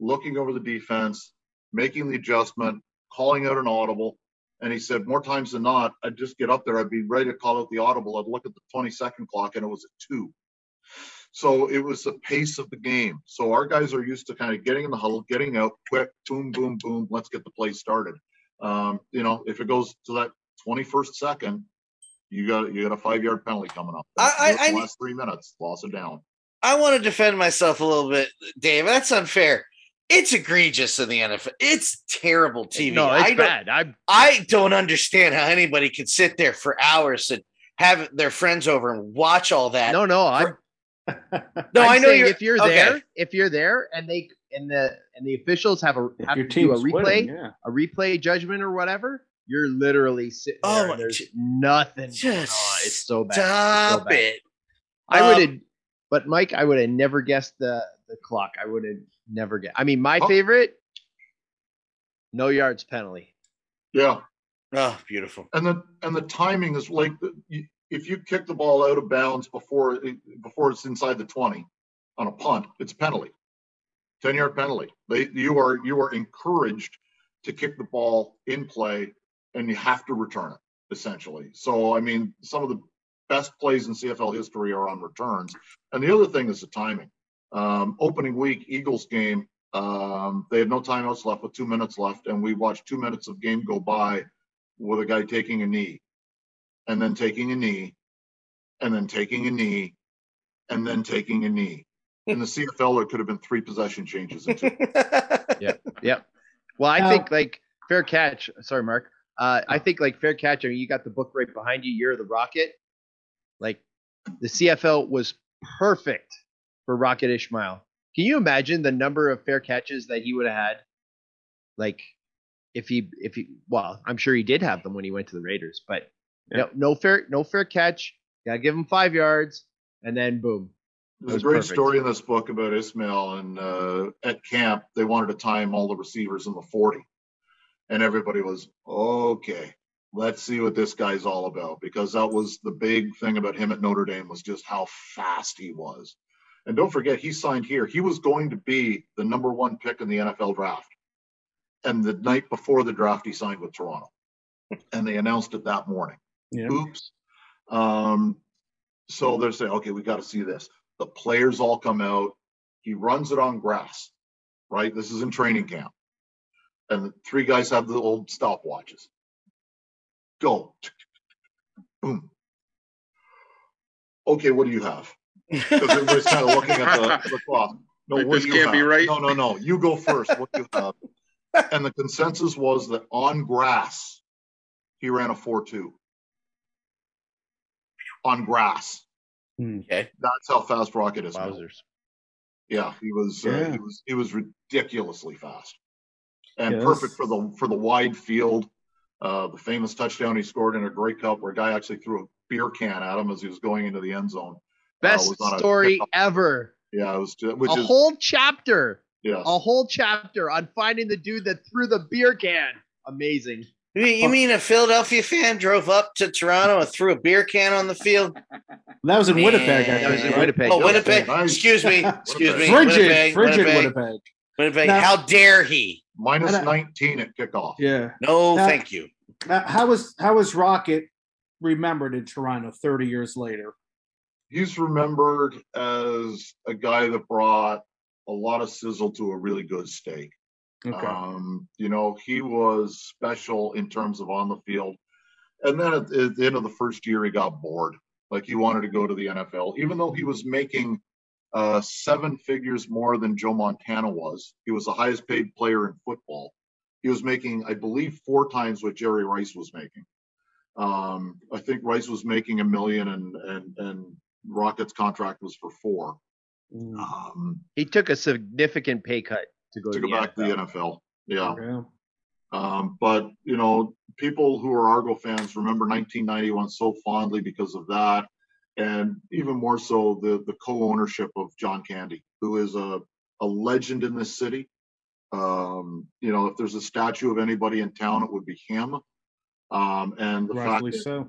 looking over the defense, making the adjustment, calling out an audible. And he said, more times than not, I'd just get up there, I'd be ready to call out the audible. I'd look at the 20 second clock and it was at two. So it was the pace of the game. So our guys are used to kind of getting in the huddle, getting out quick, boom, boom, boom, let's get the play started. Um, you know, if it goes to that 21st second, you got you got a five yard penalty coming up. I- I- The I- last three minutes, loss it down. I want to defend myself a little bit, Dave. That's unfair. It's egregious in the NFL. It's terrible TV. no, it's don't, bad. I I don't understand how anybody could sit there for hours and have their friends over and watch all that. no, no. I no, I'm I know you're. if you're okay. there, if you're there, and they and the and the officials have a If have your to do a replay, winning, yeah. a replay judgment or whatever, you're literally sitting Oh there. my- and there's nothing. going on. Just It's so bad. It's so Stop bad. it. I would Um, have, but Mike, I would have never guessed the the clock. I would have never guessed. I mean, my Oh. favorite, no yards penalty. Yeah. Oh, beautiful. And the and the timing is like you- if you kick the ball out of bounds before before it's inside the 20 on a punt, it's a penalty. 10 yard penalty. They you are you are encouraged to kick the ball in play and you have to return it essentially. So I mean some of the best plays in CFL history are on returns. And the other thing is the timing. Um, opening week Eagles game, um, they had no timeouts left with two minutes left, and we watched two minutes of game go by with a guy taking a knee and then taking a knee and then taking a knee and then taking a knee. In the CFL, there could have been three possession changes. in two. Yep. Well, I Now- think like fair catch. Sorry, Mark. Uh, I think like fair catch. I mean, you got the book right behind you. You're the Rocket. Like the CFL was perfect for Rocket Ismail. Can you imagine the number of fair catches that he would have had? Like if he if he well, I'm sure he did have them when he went to the Raiders, but no, no fair no fair catch. Gotta give him five yards, and then boom. There's a great perfect. story in this book about Ismail and uh, at camp they wanted to time all the receivers in the 40, and everybody was okay. Let's see what this guy's all about because that was the big thing about him at Notre Dame was just how fast he was. And don't forget, he signed here. He was going to be the number one pick in the NFL draft. And the night before the draft, he signed with Toronto, and they announced it that morning Yeah. oops. Um, so they're saying, okay, we got to see this. The players all come out. He runs it on grass, right? This is in training camp. And the three guys have the old stopwatches. Go. Boom. Okay, what do you have? Because everybody's kind of looking at the, the clock. No, Like, this can't be right. No, no, no. You go first. What do you have? and the consensus was that on grass, he ran a 4 2. On grass. okay. That's how fast Rocket is. Wowzers. Yeah, he was. Uh, he was. He was ridiculously fast, and Yes. perfect for the for the wide field. Uh, the famous touchdown he scored in a Grey Cup, where a guy actually threw a beer can at him as he was going into the end zone. Best was on a story ever. Yeah, it was. Which a is whole chapter. yes. a whole chapter on finding the dude that threw the beer can. Amazing. You mean, a Philadelphia fan drove up to Toronto and threw a beer can on the field? That was in Winnipeg. I Man. That was in? Winnipeg. Oh, Winnipeg. Excuse me. Excuse me. Frigid, Winnipeg. frigid Winnipeg. Winnipeg. Winnipeg. Now- How dare he? minus 19 at kickoff. Yeah. No, Now- thank you. Uh, how was how was Rocket remembered in Toronto 30 years later? He's remembered as a guy that brought a lot of sizzle to a really good steak. Okay. Um, you know, he was special in terms of on the field. And then at, at the end of the first year, he got bored. Like he wanted to go to the NFL, even though he was making uh, seven figures more than Joe Montana was. He was the highest paid player in football. He was making, I believe, four times what Jerry Rice was making. Um, I think Rice was making a million, and and and Rocket's contract was for four. Um, He took a significant pay cut to go to to, go back to the NFL. Yeah. Yeah. Um, but you know, people who are Argo fans remember 1991 so fondly because of that, and even more so the the co-ownership of John Candy, who is a a legend in this city. Um, you know, if there's a statue of anybody in town, it would be him. Um, and the fact that, so.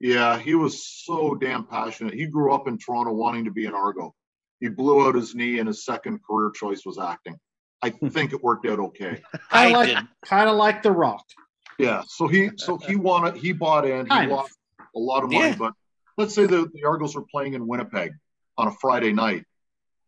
yeah, he was so damn passionate. He grew up in Toronto wanting to be an Argo. He blew out his knee, and his second career choice was acting. I think it worked out okay. I I like kind of like The Rock. Yeah, so he so he wanted he bought in, he Kind of. lost a lot of money, Yeah. but let's say the, the Argos were playing in Winnipeg on a Friday night.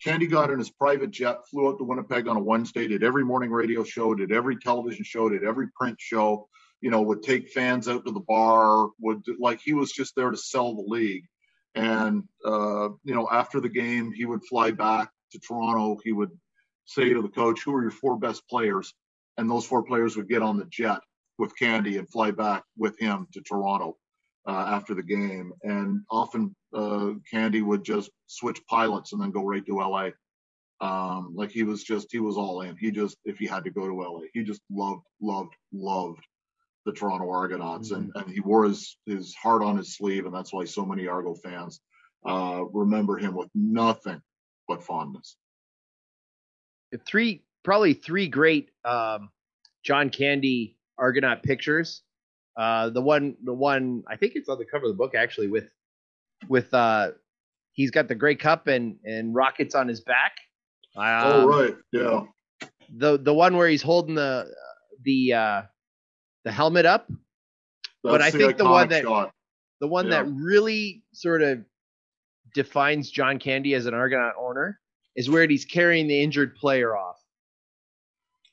Candy got in his private jet, flew out to Winnipeg on a Wednesday, did every morning radio show, did every television show, did every print show, you know, would take fans out to the bar, would like he was just there to sell the league. And uh, you know, after the game, he would fly back to Toronto. He would say to the coach, Who are your four best players? And those four players would get on the jet with Candy and fly back with him to Toronto uh, after the game. And often uh, Candy would just switch pilots and then go right to LA. Um, like he was just, he was all in. He just, if he had to go to LA, he just loved, loved, loved the Toronto Argonauts. And, and he wore his, his heart on his sleeve. And that's why so many Argo fans uh, remember him with nothing but fondness. Three probably three great um, John Candy Argonaut pictures. Uh, the one, the one I think it's on the cover of the book actually with with uh, he's got the Grey Cup and and rockets on his back. Um, oh, right. Yeah. The the one where he's holding the the uh, the helmet up. But I That's think the one that- shot. The one Yeah. that really sort of defines John Candy as an Argonaut owner is where he's carrying the injured player off.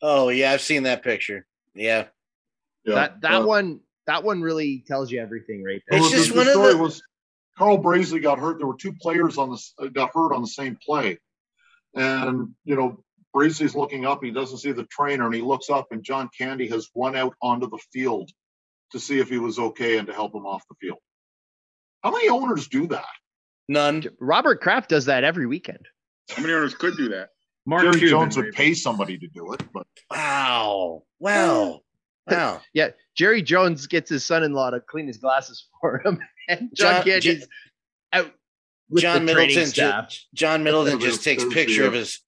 Oh yeah, I've seen that picture. Yeah. Yeah. that that Uh, one that one really tells you everything right there. It's Well, just the, one the of story the- was Carl Brazley got hurt. There were two players on this uh, got hurt on the same play, and you know Brazley's looking up. He doesn't see the trainer, and he looks up, and John Candy has run out onto the field to see if he was okay and to help him off the field. How many owners do that? None. Robert Kraft does that every weekend. How many owners could do that? Mark Jerry Cuban, Jones would maybe. pay somebody to do it, but Wow. Wow. Wow. Yeah, Jerry Jones gets his son-in-law to clean his glasses for him, and John, John- Candy's out. With John the training Middleton ju- staff. John Middleton just takes picture of his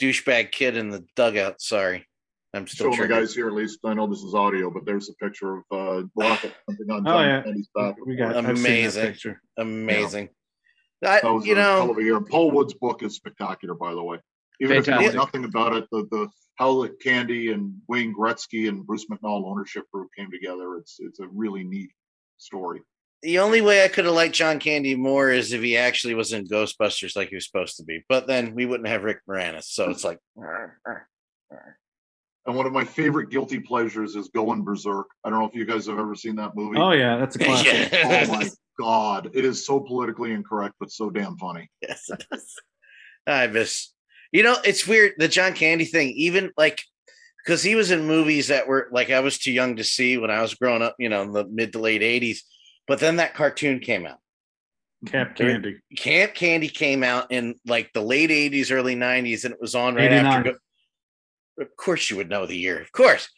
douchebag kid in the dugout. Sorry. I'm still show the triggered. guys here. At least I know this is audio, but there's a picture of uh, Rocket jumping on Oh, John yeah. Candy's back. We got I've seen that Amazing. picture. Amazing. I, That was you a hell know, of a year. Paul Wood's book is spectacular, by the way. Even if you Fantastic. know nothing about it, the, the how the Candy and Wayne Gretzky and Bruce McNall ownership group came together. It's it's a really neat story. the only way I could have liked John Candy more is if he actually was in Ghostbusters like he was supposed to be. But then we wouldn't have Rick Moranis. So it's like, And one of my favorite guilty pleasures is Going Berserk. I don't know if you guys have ever seen that movie. Oh yeah, that's a classic. Yeah. Oh my god, it is so politically incorrect, but so damn funny. yes, it is. I miss. You know, it's weird the John Candy thing. Even like because he was in movies that were like I was too young to see when I was growing up. You know, in the mid to late '80s. But then that cartoon came out. Camp Candy. Camp Candy came out in like the late '80s, early '90s, and it was on right 89. after. Go- of course, you would know the year. Of course,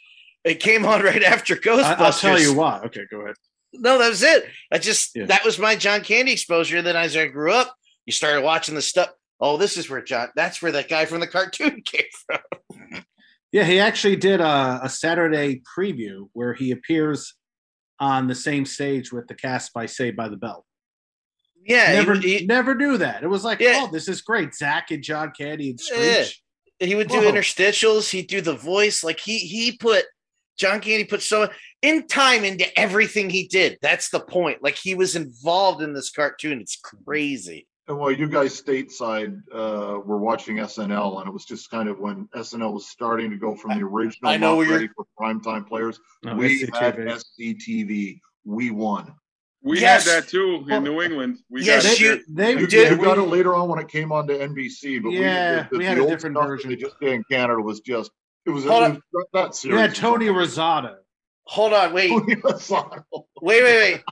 it came on right after Ghostbusters. I, will tell you why. Okay, go ahead. No, that was it. I just Yeah. that was my John Candy exposure. Then as I grew up, you started watching the stuff. Oh, this is where John. That's where that guy from the cartoon came from. Yeah, he actually did a, a Saturday preview where he appears on the same stage with the cast by Saved by the Bell. Yeah, never, would- he, never knew that. It was like, Yeah. oh, this is great. Zach and John Candy and Yeah. Screech. he would do Whoa. interstitials. He'd do the voice. Like he he put John Candy put so in time into everything he did. That's the point. Like he was involved in this cartoon. It's crazy. And while you guys stateside uh, were watching SNL, and it was just kind of when SNL was starting to go from the original, I know not where you're- ready for primetime players. No, we had SCTV. SCTV. We won. We Yes. had that too in New England. We Yes, got you- it. They You, did- you got it later on when it came on to NBC, but Yeah, we, we the, had the a old different that version. They just did in Canada was just it was, it was that, that You series. had was Tony amazing. Rosato. Hold on, wait, wait, wait, wait.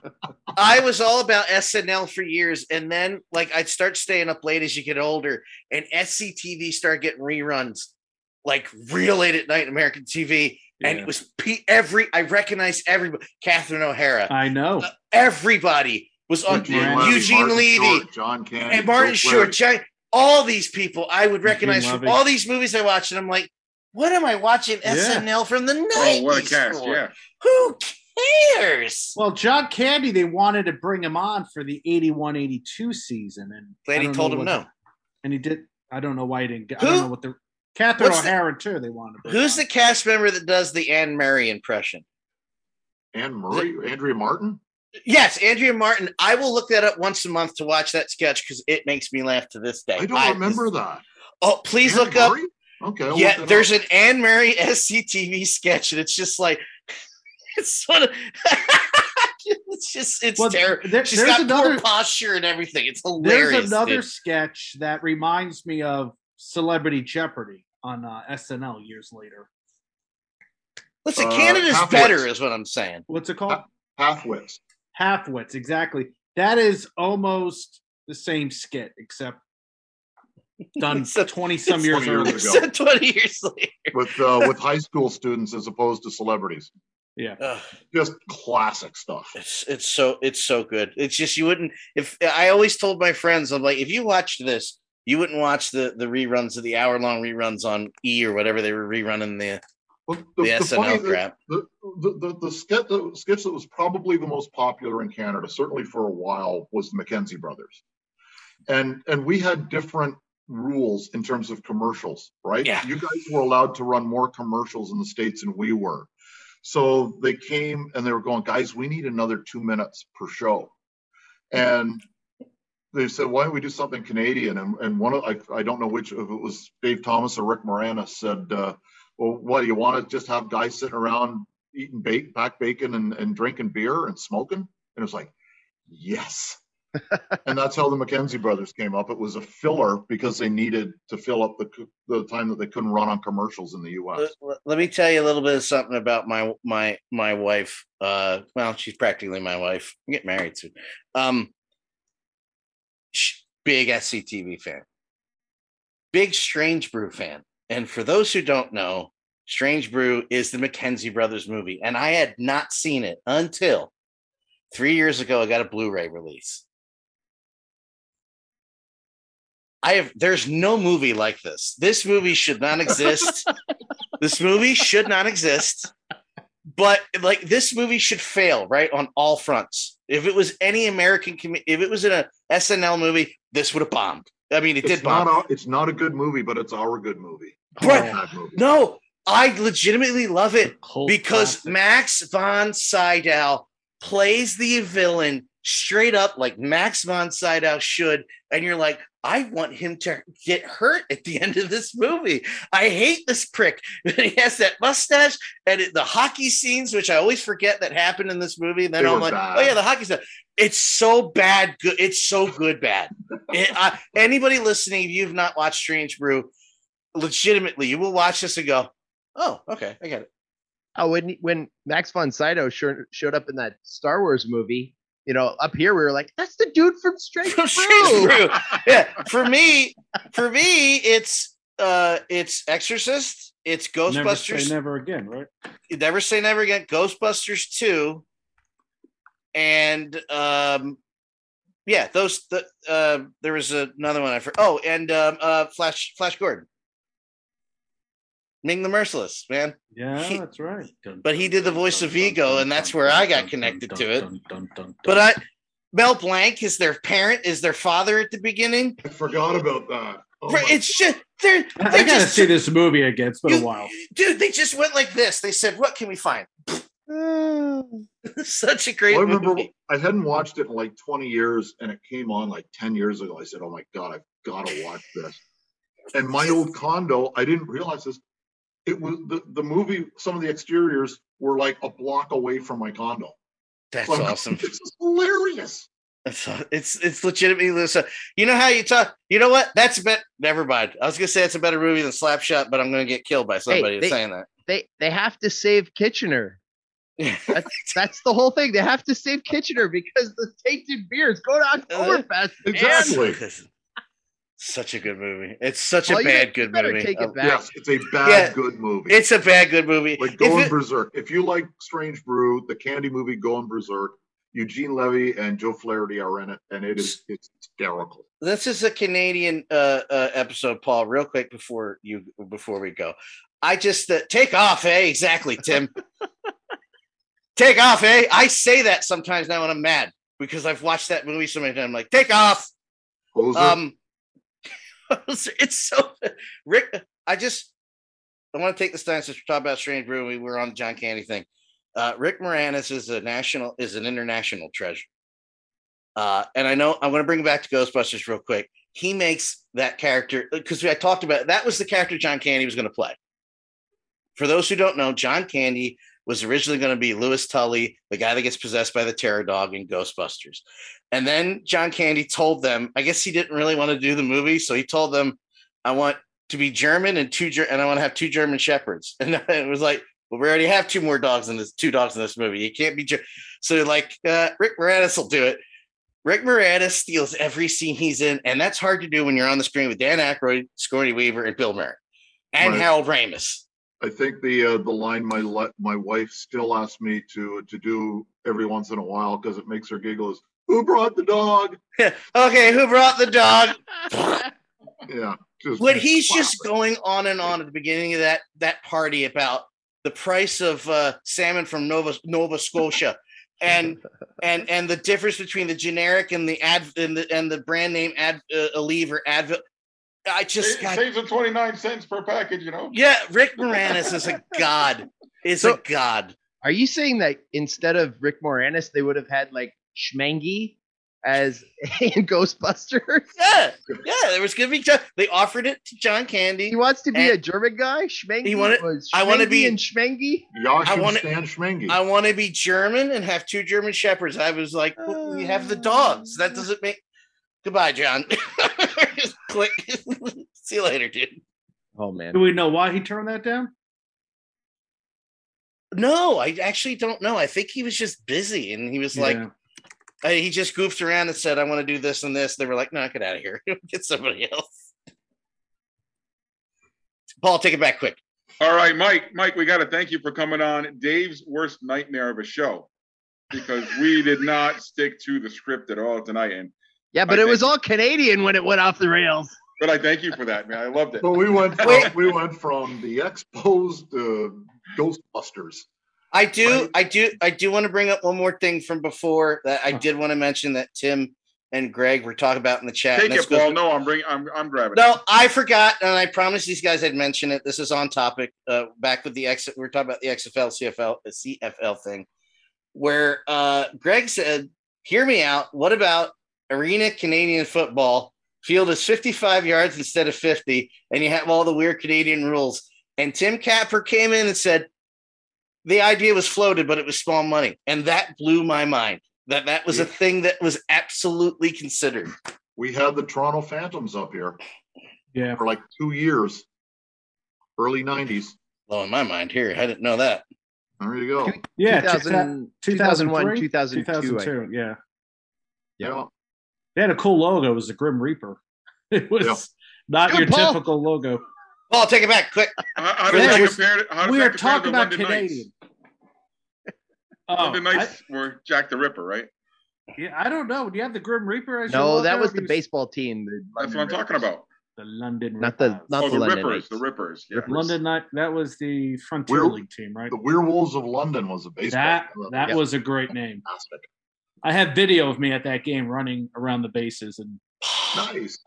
I was all about SNL for years, and then like I'd start staying up late as you get older, and SCTV started getting reruns like real late at night in American TV, and it was P- every I recognized everybody. Catherine O'Hara, I know. Uh, everybody was on Eugene Eugene, Levy, Martin Levy. Short, John Candy, and Martin Joe Short, Clark. Giant, all these people I would recognize from Levy. all these movies I watched, and I'm like, what am I watching Yeah. SNL from the 90s? Oh, what a cast! for? Yeah. Who cares? Well, John Candy, they wanted to bring him on for the 81 82 season. And I Glad he told know him what- no. And he did. I don't know why he didn't get. I Who- don't know what the. Catherine What's the- O'Hara, too, they wanted to bring Who's on. the cast member that does the Anne Murray impression? Anne Murray, Andrea Martin. Yes, Andrea Martin. I will look that up once a month to watch that sketch because it makes me laugh to this day. I don't remember that. Oh, please Anne look up. Murray? Okay. I'll yeah, there's up. an Anne Murray SCTV sketch, and it's just like it's sort of. it's just it's Well, terrible. there- She's there's got another- poor posture and everything. It's hilarious. There's another dude. sketch that reminds me of Celebrity Jeopardy on uh, SNL years later. Listen, Uh, Canada's Halfwits. better, is what I'm saying. What's it called? Halfwits. Halfwits, exactly. That is almost the same skit, except done 20 some years years earlier. ago. 20 years later. with uh, with high school students as opposed to celebrities. Ugh, Just classic stuff. it's it's so it's so good. It's just you wouldn't if I always told my friends I'm like if you watched this you wouldn't watch the the reruns of the hour long reruns on E or whatever they were rerunning the Well, the, the, the funny- SNL crap. the, the, the, the sketch, the sketch that was probably the most popular in Canada, certainly for a while, was the McKenzie brothers. And and we had different rules in terms of commercials, right? Yeah. You guys were allowed to run more commercials in the States than we were. So they came and they were going, guys, we need another two minutes per show. And they said, why don't we do something Canadian? And, and one of, I, I don't know which, if it was Dave Thomas or Rick Moranis said, uh, well, what do you want to just have guys sitting around eating bake, back bacon and, and drinking beer and smoking? And it was like, yes. and that's how the McKenzie brothers came up. It was a filler because they needed to fill up the the time that they couldn't run on commercials in the U.S. Let, me tell you a little bit of something about my my my wife. Uh, well, she's practically my wife. I'm getting married soon. Um, big SCTV fan, big Strange Brew fan. And for those who don't know, Strange Brew is the McKenzie Brothers movie, and I had not seen it until three years ago. I got a Blu-ray release. I have there's no movie like this. This movie should not exist. this movie should not exist. But like this movie should fail right on all fronts. If it was any American com- if it was in a SNL movie, this would have bombed. I mean, it It's did bomb. not, a, it's not a good movie, but it's our good movie. Right. Bad movie. no, I legitimately love it because classic. Max von Sydow plays the villain straight up like Max von Sydow should, and you're like, I want him to get hurt at the end of this movie. I hate this prick. he has that mustache and it, the hockey scenes, which I always forget that happened in this movie. And then They I'm like, bad. oh yeah, the hockey stuff. It's so bad. Good. It's so good. Bad. It- I- anybody listening, if you've not watched Strange Brew, legitimately, you will watch this and go, oh, okay, I get it. Oh, when when Max von Sydow showed, showed up in that Star Wars movie, you know, up here we were like, "That's the dude from Strange From Brew." Strange Brew. yeah, for me, for me, it's uh, it's Exorcist, it's Ghostbusters. Never Ghostbusters. say never again, right? Never say never again. Ghostbusters two, and um, yeah, those. The uh, there was another one I forgot. Oh, and um, uh, Flash Flash Gordon, Ming the Merciless, man. Yeah, He- that's right. Dun, but he did the voice dun, of dun, Vigo, and that's where dun, I got connected dun, to it. dun, dun, dun, But. I, Mel Blanc is their parent, is their father at the beginning. I forgot about that. Oh it's just they're I, they I gotta just see this movie again. It's been you- a while. dude. They just went like this. They said, "What can we find?" Such a great Well, I remember movie. I hadn't watched it in like 20 years, and it came on like 10 years ago. I said, "Oh my god, I've got to watch this." And my old condo, I didn't realize this. It was the, the movie. Some of the exteriors were like a block away from my condo. That's So awesome. This is hilarious. It's it's it's legitimately so. You know how you talk. You know what? That's a bit. Never mind. I was gonna say it's a better movie than Slapshot, but I'm gonna get killed by somebody they- saying that. They they have to save Kitchener. That's that's the whole thing. They have to save Kitchener because the tainted beers go to Oktoberfest. man. Exactly. Such a good movie. It's such Well, a bad you good better movie. take it Um, back. Yes, it's a bad, Yeah. good movie. It's a bad good movie. like If going it- berserk. If you like Strange Brew, the Candy movie, Going Berserk. Eugene Levy and Joe Flaherty are in it, and it is it's hysterical. this is a Canadian uh, uh, episode, Paul. Real quick before you before we go, I just uh, take off, eh? Exactly, Tim. take off, eh? I say that sometimes now when I'm mad because I've watched that movie so many times. I'm like, take off. Poser, Um, it's so Rick. I just I want to take this time since we're talking about Strange Brew. We were on the John Candy thing. Uh, Rick Moranis is a national is an international treasure. Uh, and I know I'm going to bring back to Ghostbusters real quick. He makes that character because I talked about that was the character John Candy was going to play. For those who don't know, John Candy was originally going to be Louis Tully, the guy that gets possessed by the terror dog in Ghostbusters. And then John Candy told them, I guess he didn't really want to do the movie, so he told them, "I want to be German and two and I want to have two German shepherds." And it was like, "Well, we already have two more dogs in this, two dogs in this movie. You can't be Ger-. so like uh, Rick Moranis will do it." Rick Moranis steals every scene he's in, and that's hard to do when you're on the screen with Dan Aykroyd, Sigourney Weaver, and Bill Murray, and Right. Harold Ramis. I think the uh, the line my li- my wife still asks me to to do every once in a while because it makes her giggle is who brought the dog? okay, who brought the dog? Yeah, just when he's just going on and on at the beginning of that that party about the price of uh, salmon from Nova Nova Scotia and and and the difference between the generic and the ad and the and the brand name ad uh, Aleve or Advil. I just It got saves them 29 cents per package, you know? yeah. Rick Moranis is a god. Is So- a god. Are you saying that instead of Rick Moranis, they would have had like Schmenge as in Ghostbusters? Yeah, yeah. There was gonna be. John- They offered it to John Candy. He wants to be a German guy. Schmenge. He wanted- was I wanna Schmenge be- and Schmenge. I wanna- Stan Schmenge. I want to be German and have two German shepherds. I was like, well, we have the dogs. That uh, doesn't make. Goodbye, John. Just click. See you later, dude. Oh man. Do we know why he turned that down? No, I actually don't know. I think he was just busy and he was like, Yeah. uh, he just goofed around and said, I want to do this and this. They were like, no, get out of here. Get somebody else. Paul, take it back quick. All right, Mike. Mike, we got to thank you for coming on Dave's worst nightmare of a show because we did not stick to the script at all tonight. And Yeah, but I it was think- all Canadian when it went off the rails. but I thank you for that, man. I loved it. But we went from, we went from the Expos to Ghostbusters. I do, Right. I do, I do want to bring up one more thing from before that I Huh. did want to mention that Tim and Greg were talking about in the chat. Take and this it, goes- Paul. No, I'm bringing. I'm I'm grabbing. it. No, I forgot, and I promised these guys I'd mention it. This is on topic. Uh, back with the exit, we were talking about the XFL, CFL, the CFL thing, where uh, Greg said, "Hear me out. What about arena Canadian football? Field is 55 yards instead of 50, and you have all the weird Canadian rules." And Tim Capper came in and said, "The idea was floated, but it was small money," and that blew my mind. That that was a thing that was absolutely considered. We had the Toronto Phantoms up here Yeah. for like two years, early '90s. Blowing my mind here. I didn't know that. There you go. Yeah. 2000, 2001, 2002, 2002. I 2002. Yeah. Yeah. They had a cool logo. It was the Grim Reaper. It was Yeah. not Good your Paul. typical logo. Paul, take it back, quick. How, how does Yeah, that was- compare? To, how does We that are talking about London Canadian. Knights? Oh, London I, Knights were Jack the Ripper, right? yeah, I don't know. Do you have the Grim Reaper as your No, that was the Because- baseball team. the That's what I'm talking about. The London Not the not oh, the, the London Rippers. Knights. The Rippers. Yeah. Rippers. London Night. That was the Frontier We're- League team, right? The Werewolves of London was a baseball. That team. that Yeah. was a great name. fantastic. I have video of me at that game running around the bases and Nice.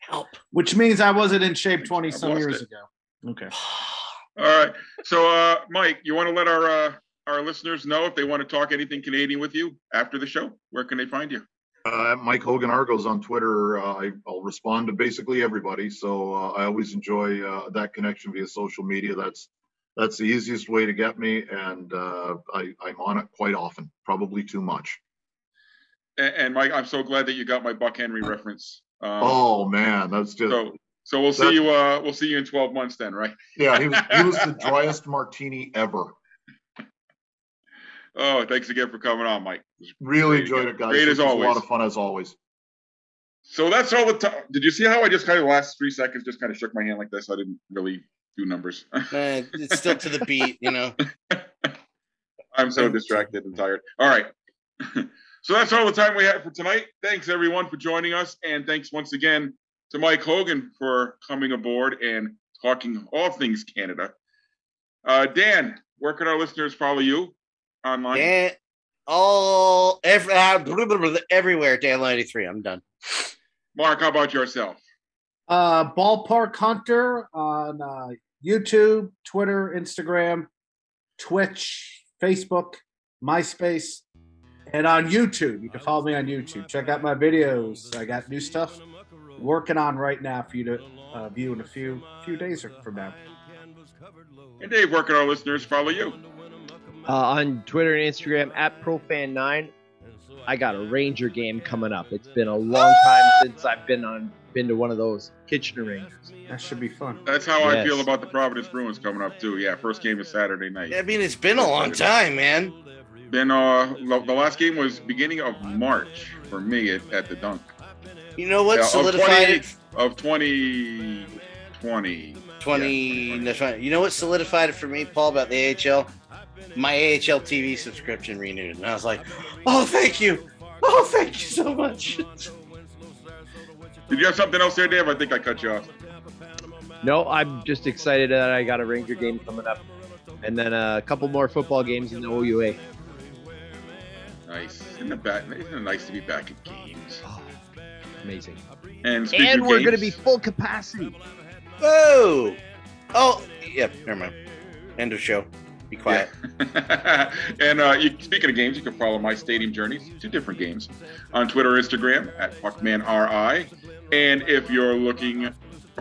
Help. Which means I wasn't in shape 20 some years it. ago. Okay. All right. So, uh, Mike, you want to let our uh, our listeners know if they want to talk anything Canadian with you after the show? Where can they find you? Uh, Mike Hogan Argos on Twitter. Uh, I, I'll respond to basically everybody, so uh, I always enjoy uh, that connection via social media. That's that's the easiest way to get me, and uh, I, I'm on it quite often, probably too much. And, and Mike, I'm so glad that you got my Buck Henry reference. Um, Oh man, that's just so so we'll see you. Uh, we'll see you in 12 months then, right? yeah. He was, he was the driest martini ever. Oh, thanks again for coming on, Mike. Really enjoyed again. it, guys. Great This as was a lot of fun as always. So that's all the time. Did you see how I just kind of last three seconds just kind of shook my hand like this? I didn't really do numbers. Eh, it's still to the beat, you know. I'm so distracted and tired. All right. so that's all the time we have for tonight. Thanks everyone for joining us. And thanks once again to Mike Hogan for coming aboard and talking all things Canada. Uh, Dan, where can our listeners follow you online? Dan, all every, uh, blah, blah, blah, everywhere. Dan ninety three. I'm done. Mark, how about yourself? Uh, Ballpark Hunter on uh, YouTube, Twitter, Instagram, Twitch, Facebook, MySpace, and on YouTube. You can follow me on YouTube. Check out my videos. I got new stuff working on right now for you to uh, view in a few few days from now. And Dave, where can our listeners follow you? Uh, on Twitter and Instagram at ProFan9. I got a Ranger game coming up. It's been a long time since I've been on been to one of those Kitchener Rangers. That should be fun. That's how I feel about the Providence Bruins coming up too. Yeah, first game is Saturday night. I mean, it's been a long time, man. Then uh, the the last game was beginning of March for me at, at the Dunk. You know what Yeah, of solidified 20 it? of 2020. Twenty. that's right. You know what solidified it for me, Paul, about the AHL? My AHL TV subscription renewed, and I was like, "Oh, thank you! Oh, thank you so much." Did you have something else there, Dave? I think I cut you off. No, I'm just excited that I got a Ranger game coming up, and then a couple more football games in the OUA. Nice. Isn't it, back, isn't it nice to be back at games? Oh, amazing. And, And we're going to be full capacity. Whoa! Oh, yeah. Never mind. End of show. Be quiet. Yeah. and uh, you, speaking of games, you can follow my Stadium Journeys, to different games, on Twitter or Instagram at PuckmanRI. And if you're looking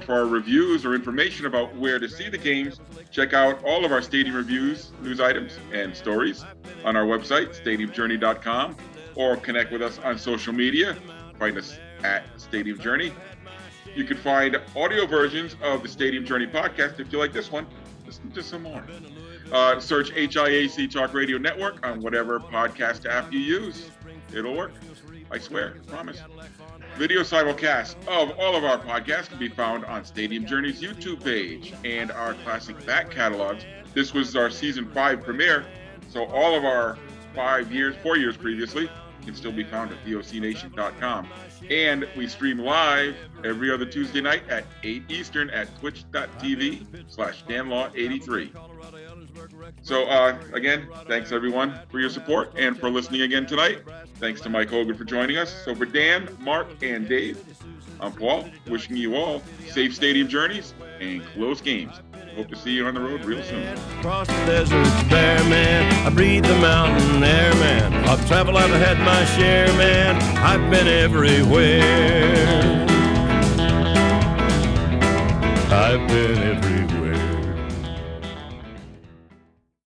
for reviews or information about where to see the games, check out all of our stadium reviews, news items, and stories on our website, stadiumjourney.com, or connect with us on social media. Find us at Stadium Journey. You can find audio versions of the Stadium Journey podcast if you like this one. Listen to some more. Uh, search HIAC Talk Radio Network on whatever podcast app you use. It'll work. I swear. Promise. Video simulcast of all of our podcasts can be found on Stadium Journey's YouTube page and our classic back catalogs. This was our season five premiere, so all of our five years, four years previously, can still be found at vocnation.com. And we stream live every other Tuesday night at 8 Eastern at twitch.tv slash danlaw83. So uh, again, thanks everyone for your support and for listening again tonight. Thanks to Mike Hogan for joining us. So for Dan, Mark, and Dave, I'm Paul, wishing you all safe stadium journeys and close games. Hope to see you on the road real soon. Across the deserts bare, man. I breathe the mountain air, man. I've traveled, I've had my share, man. I've been everywhere. I've been everywhere.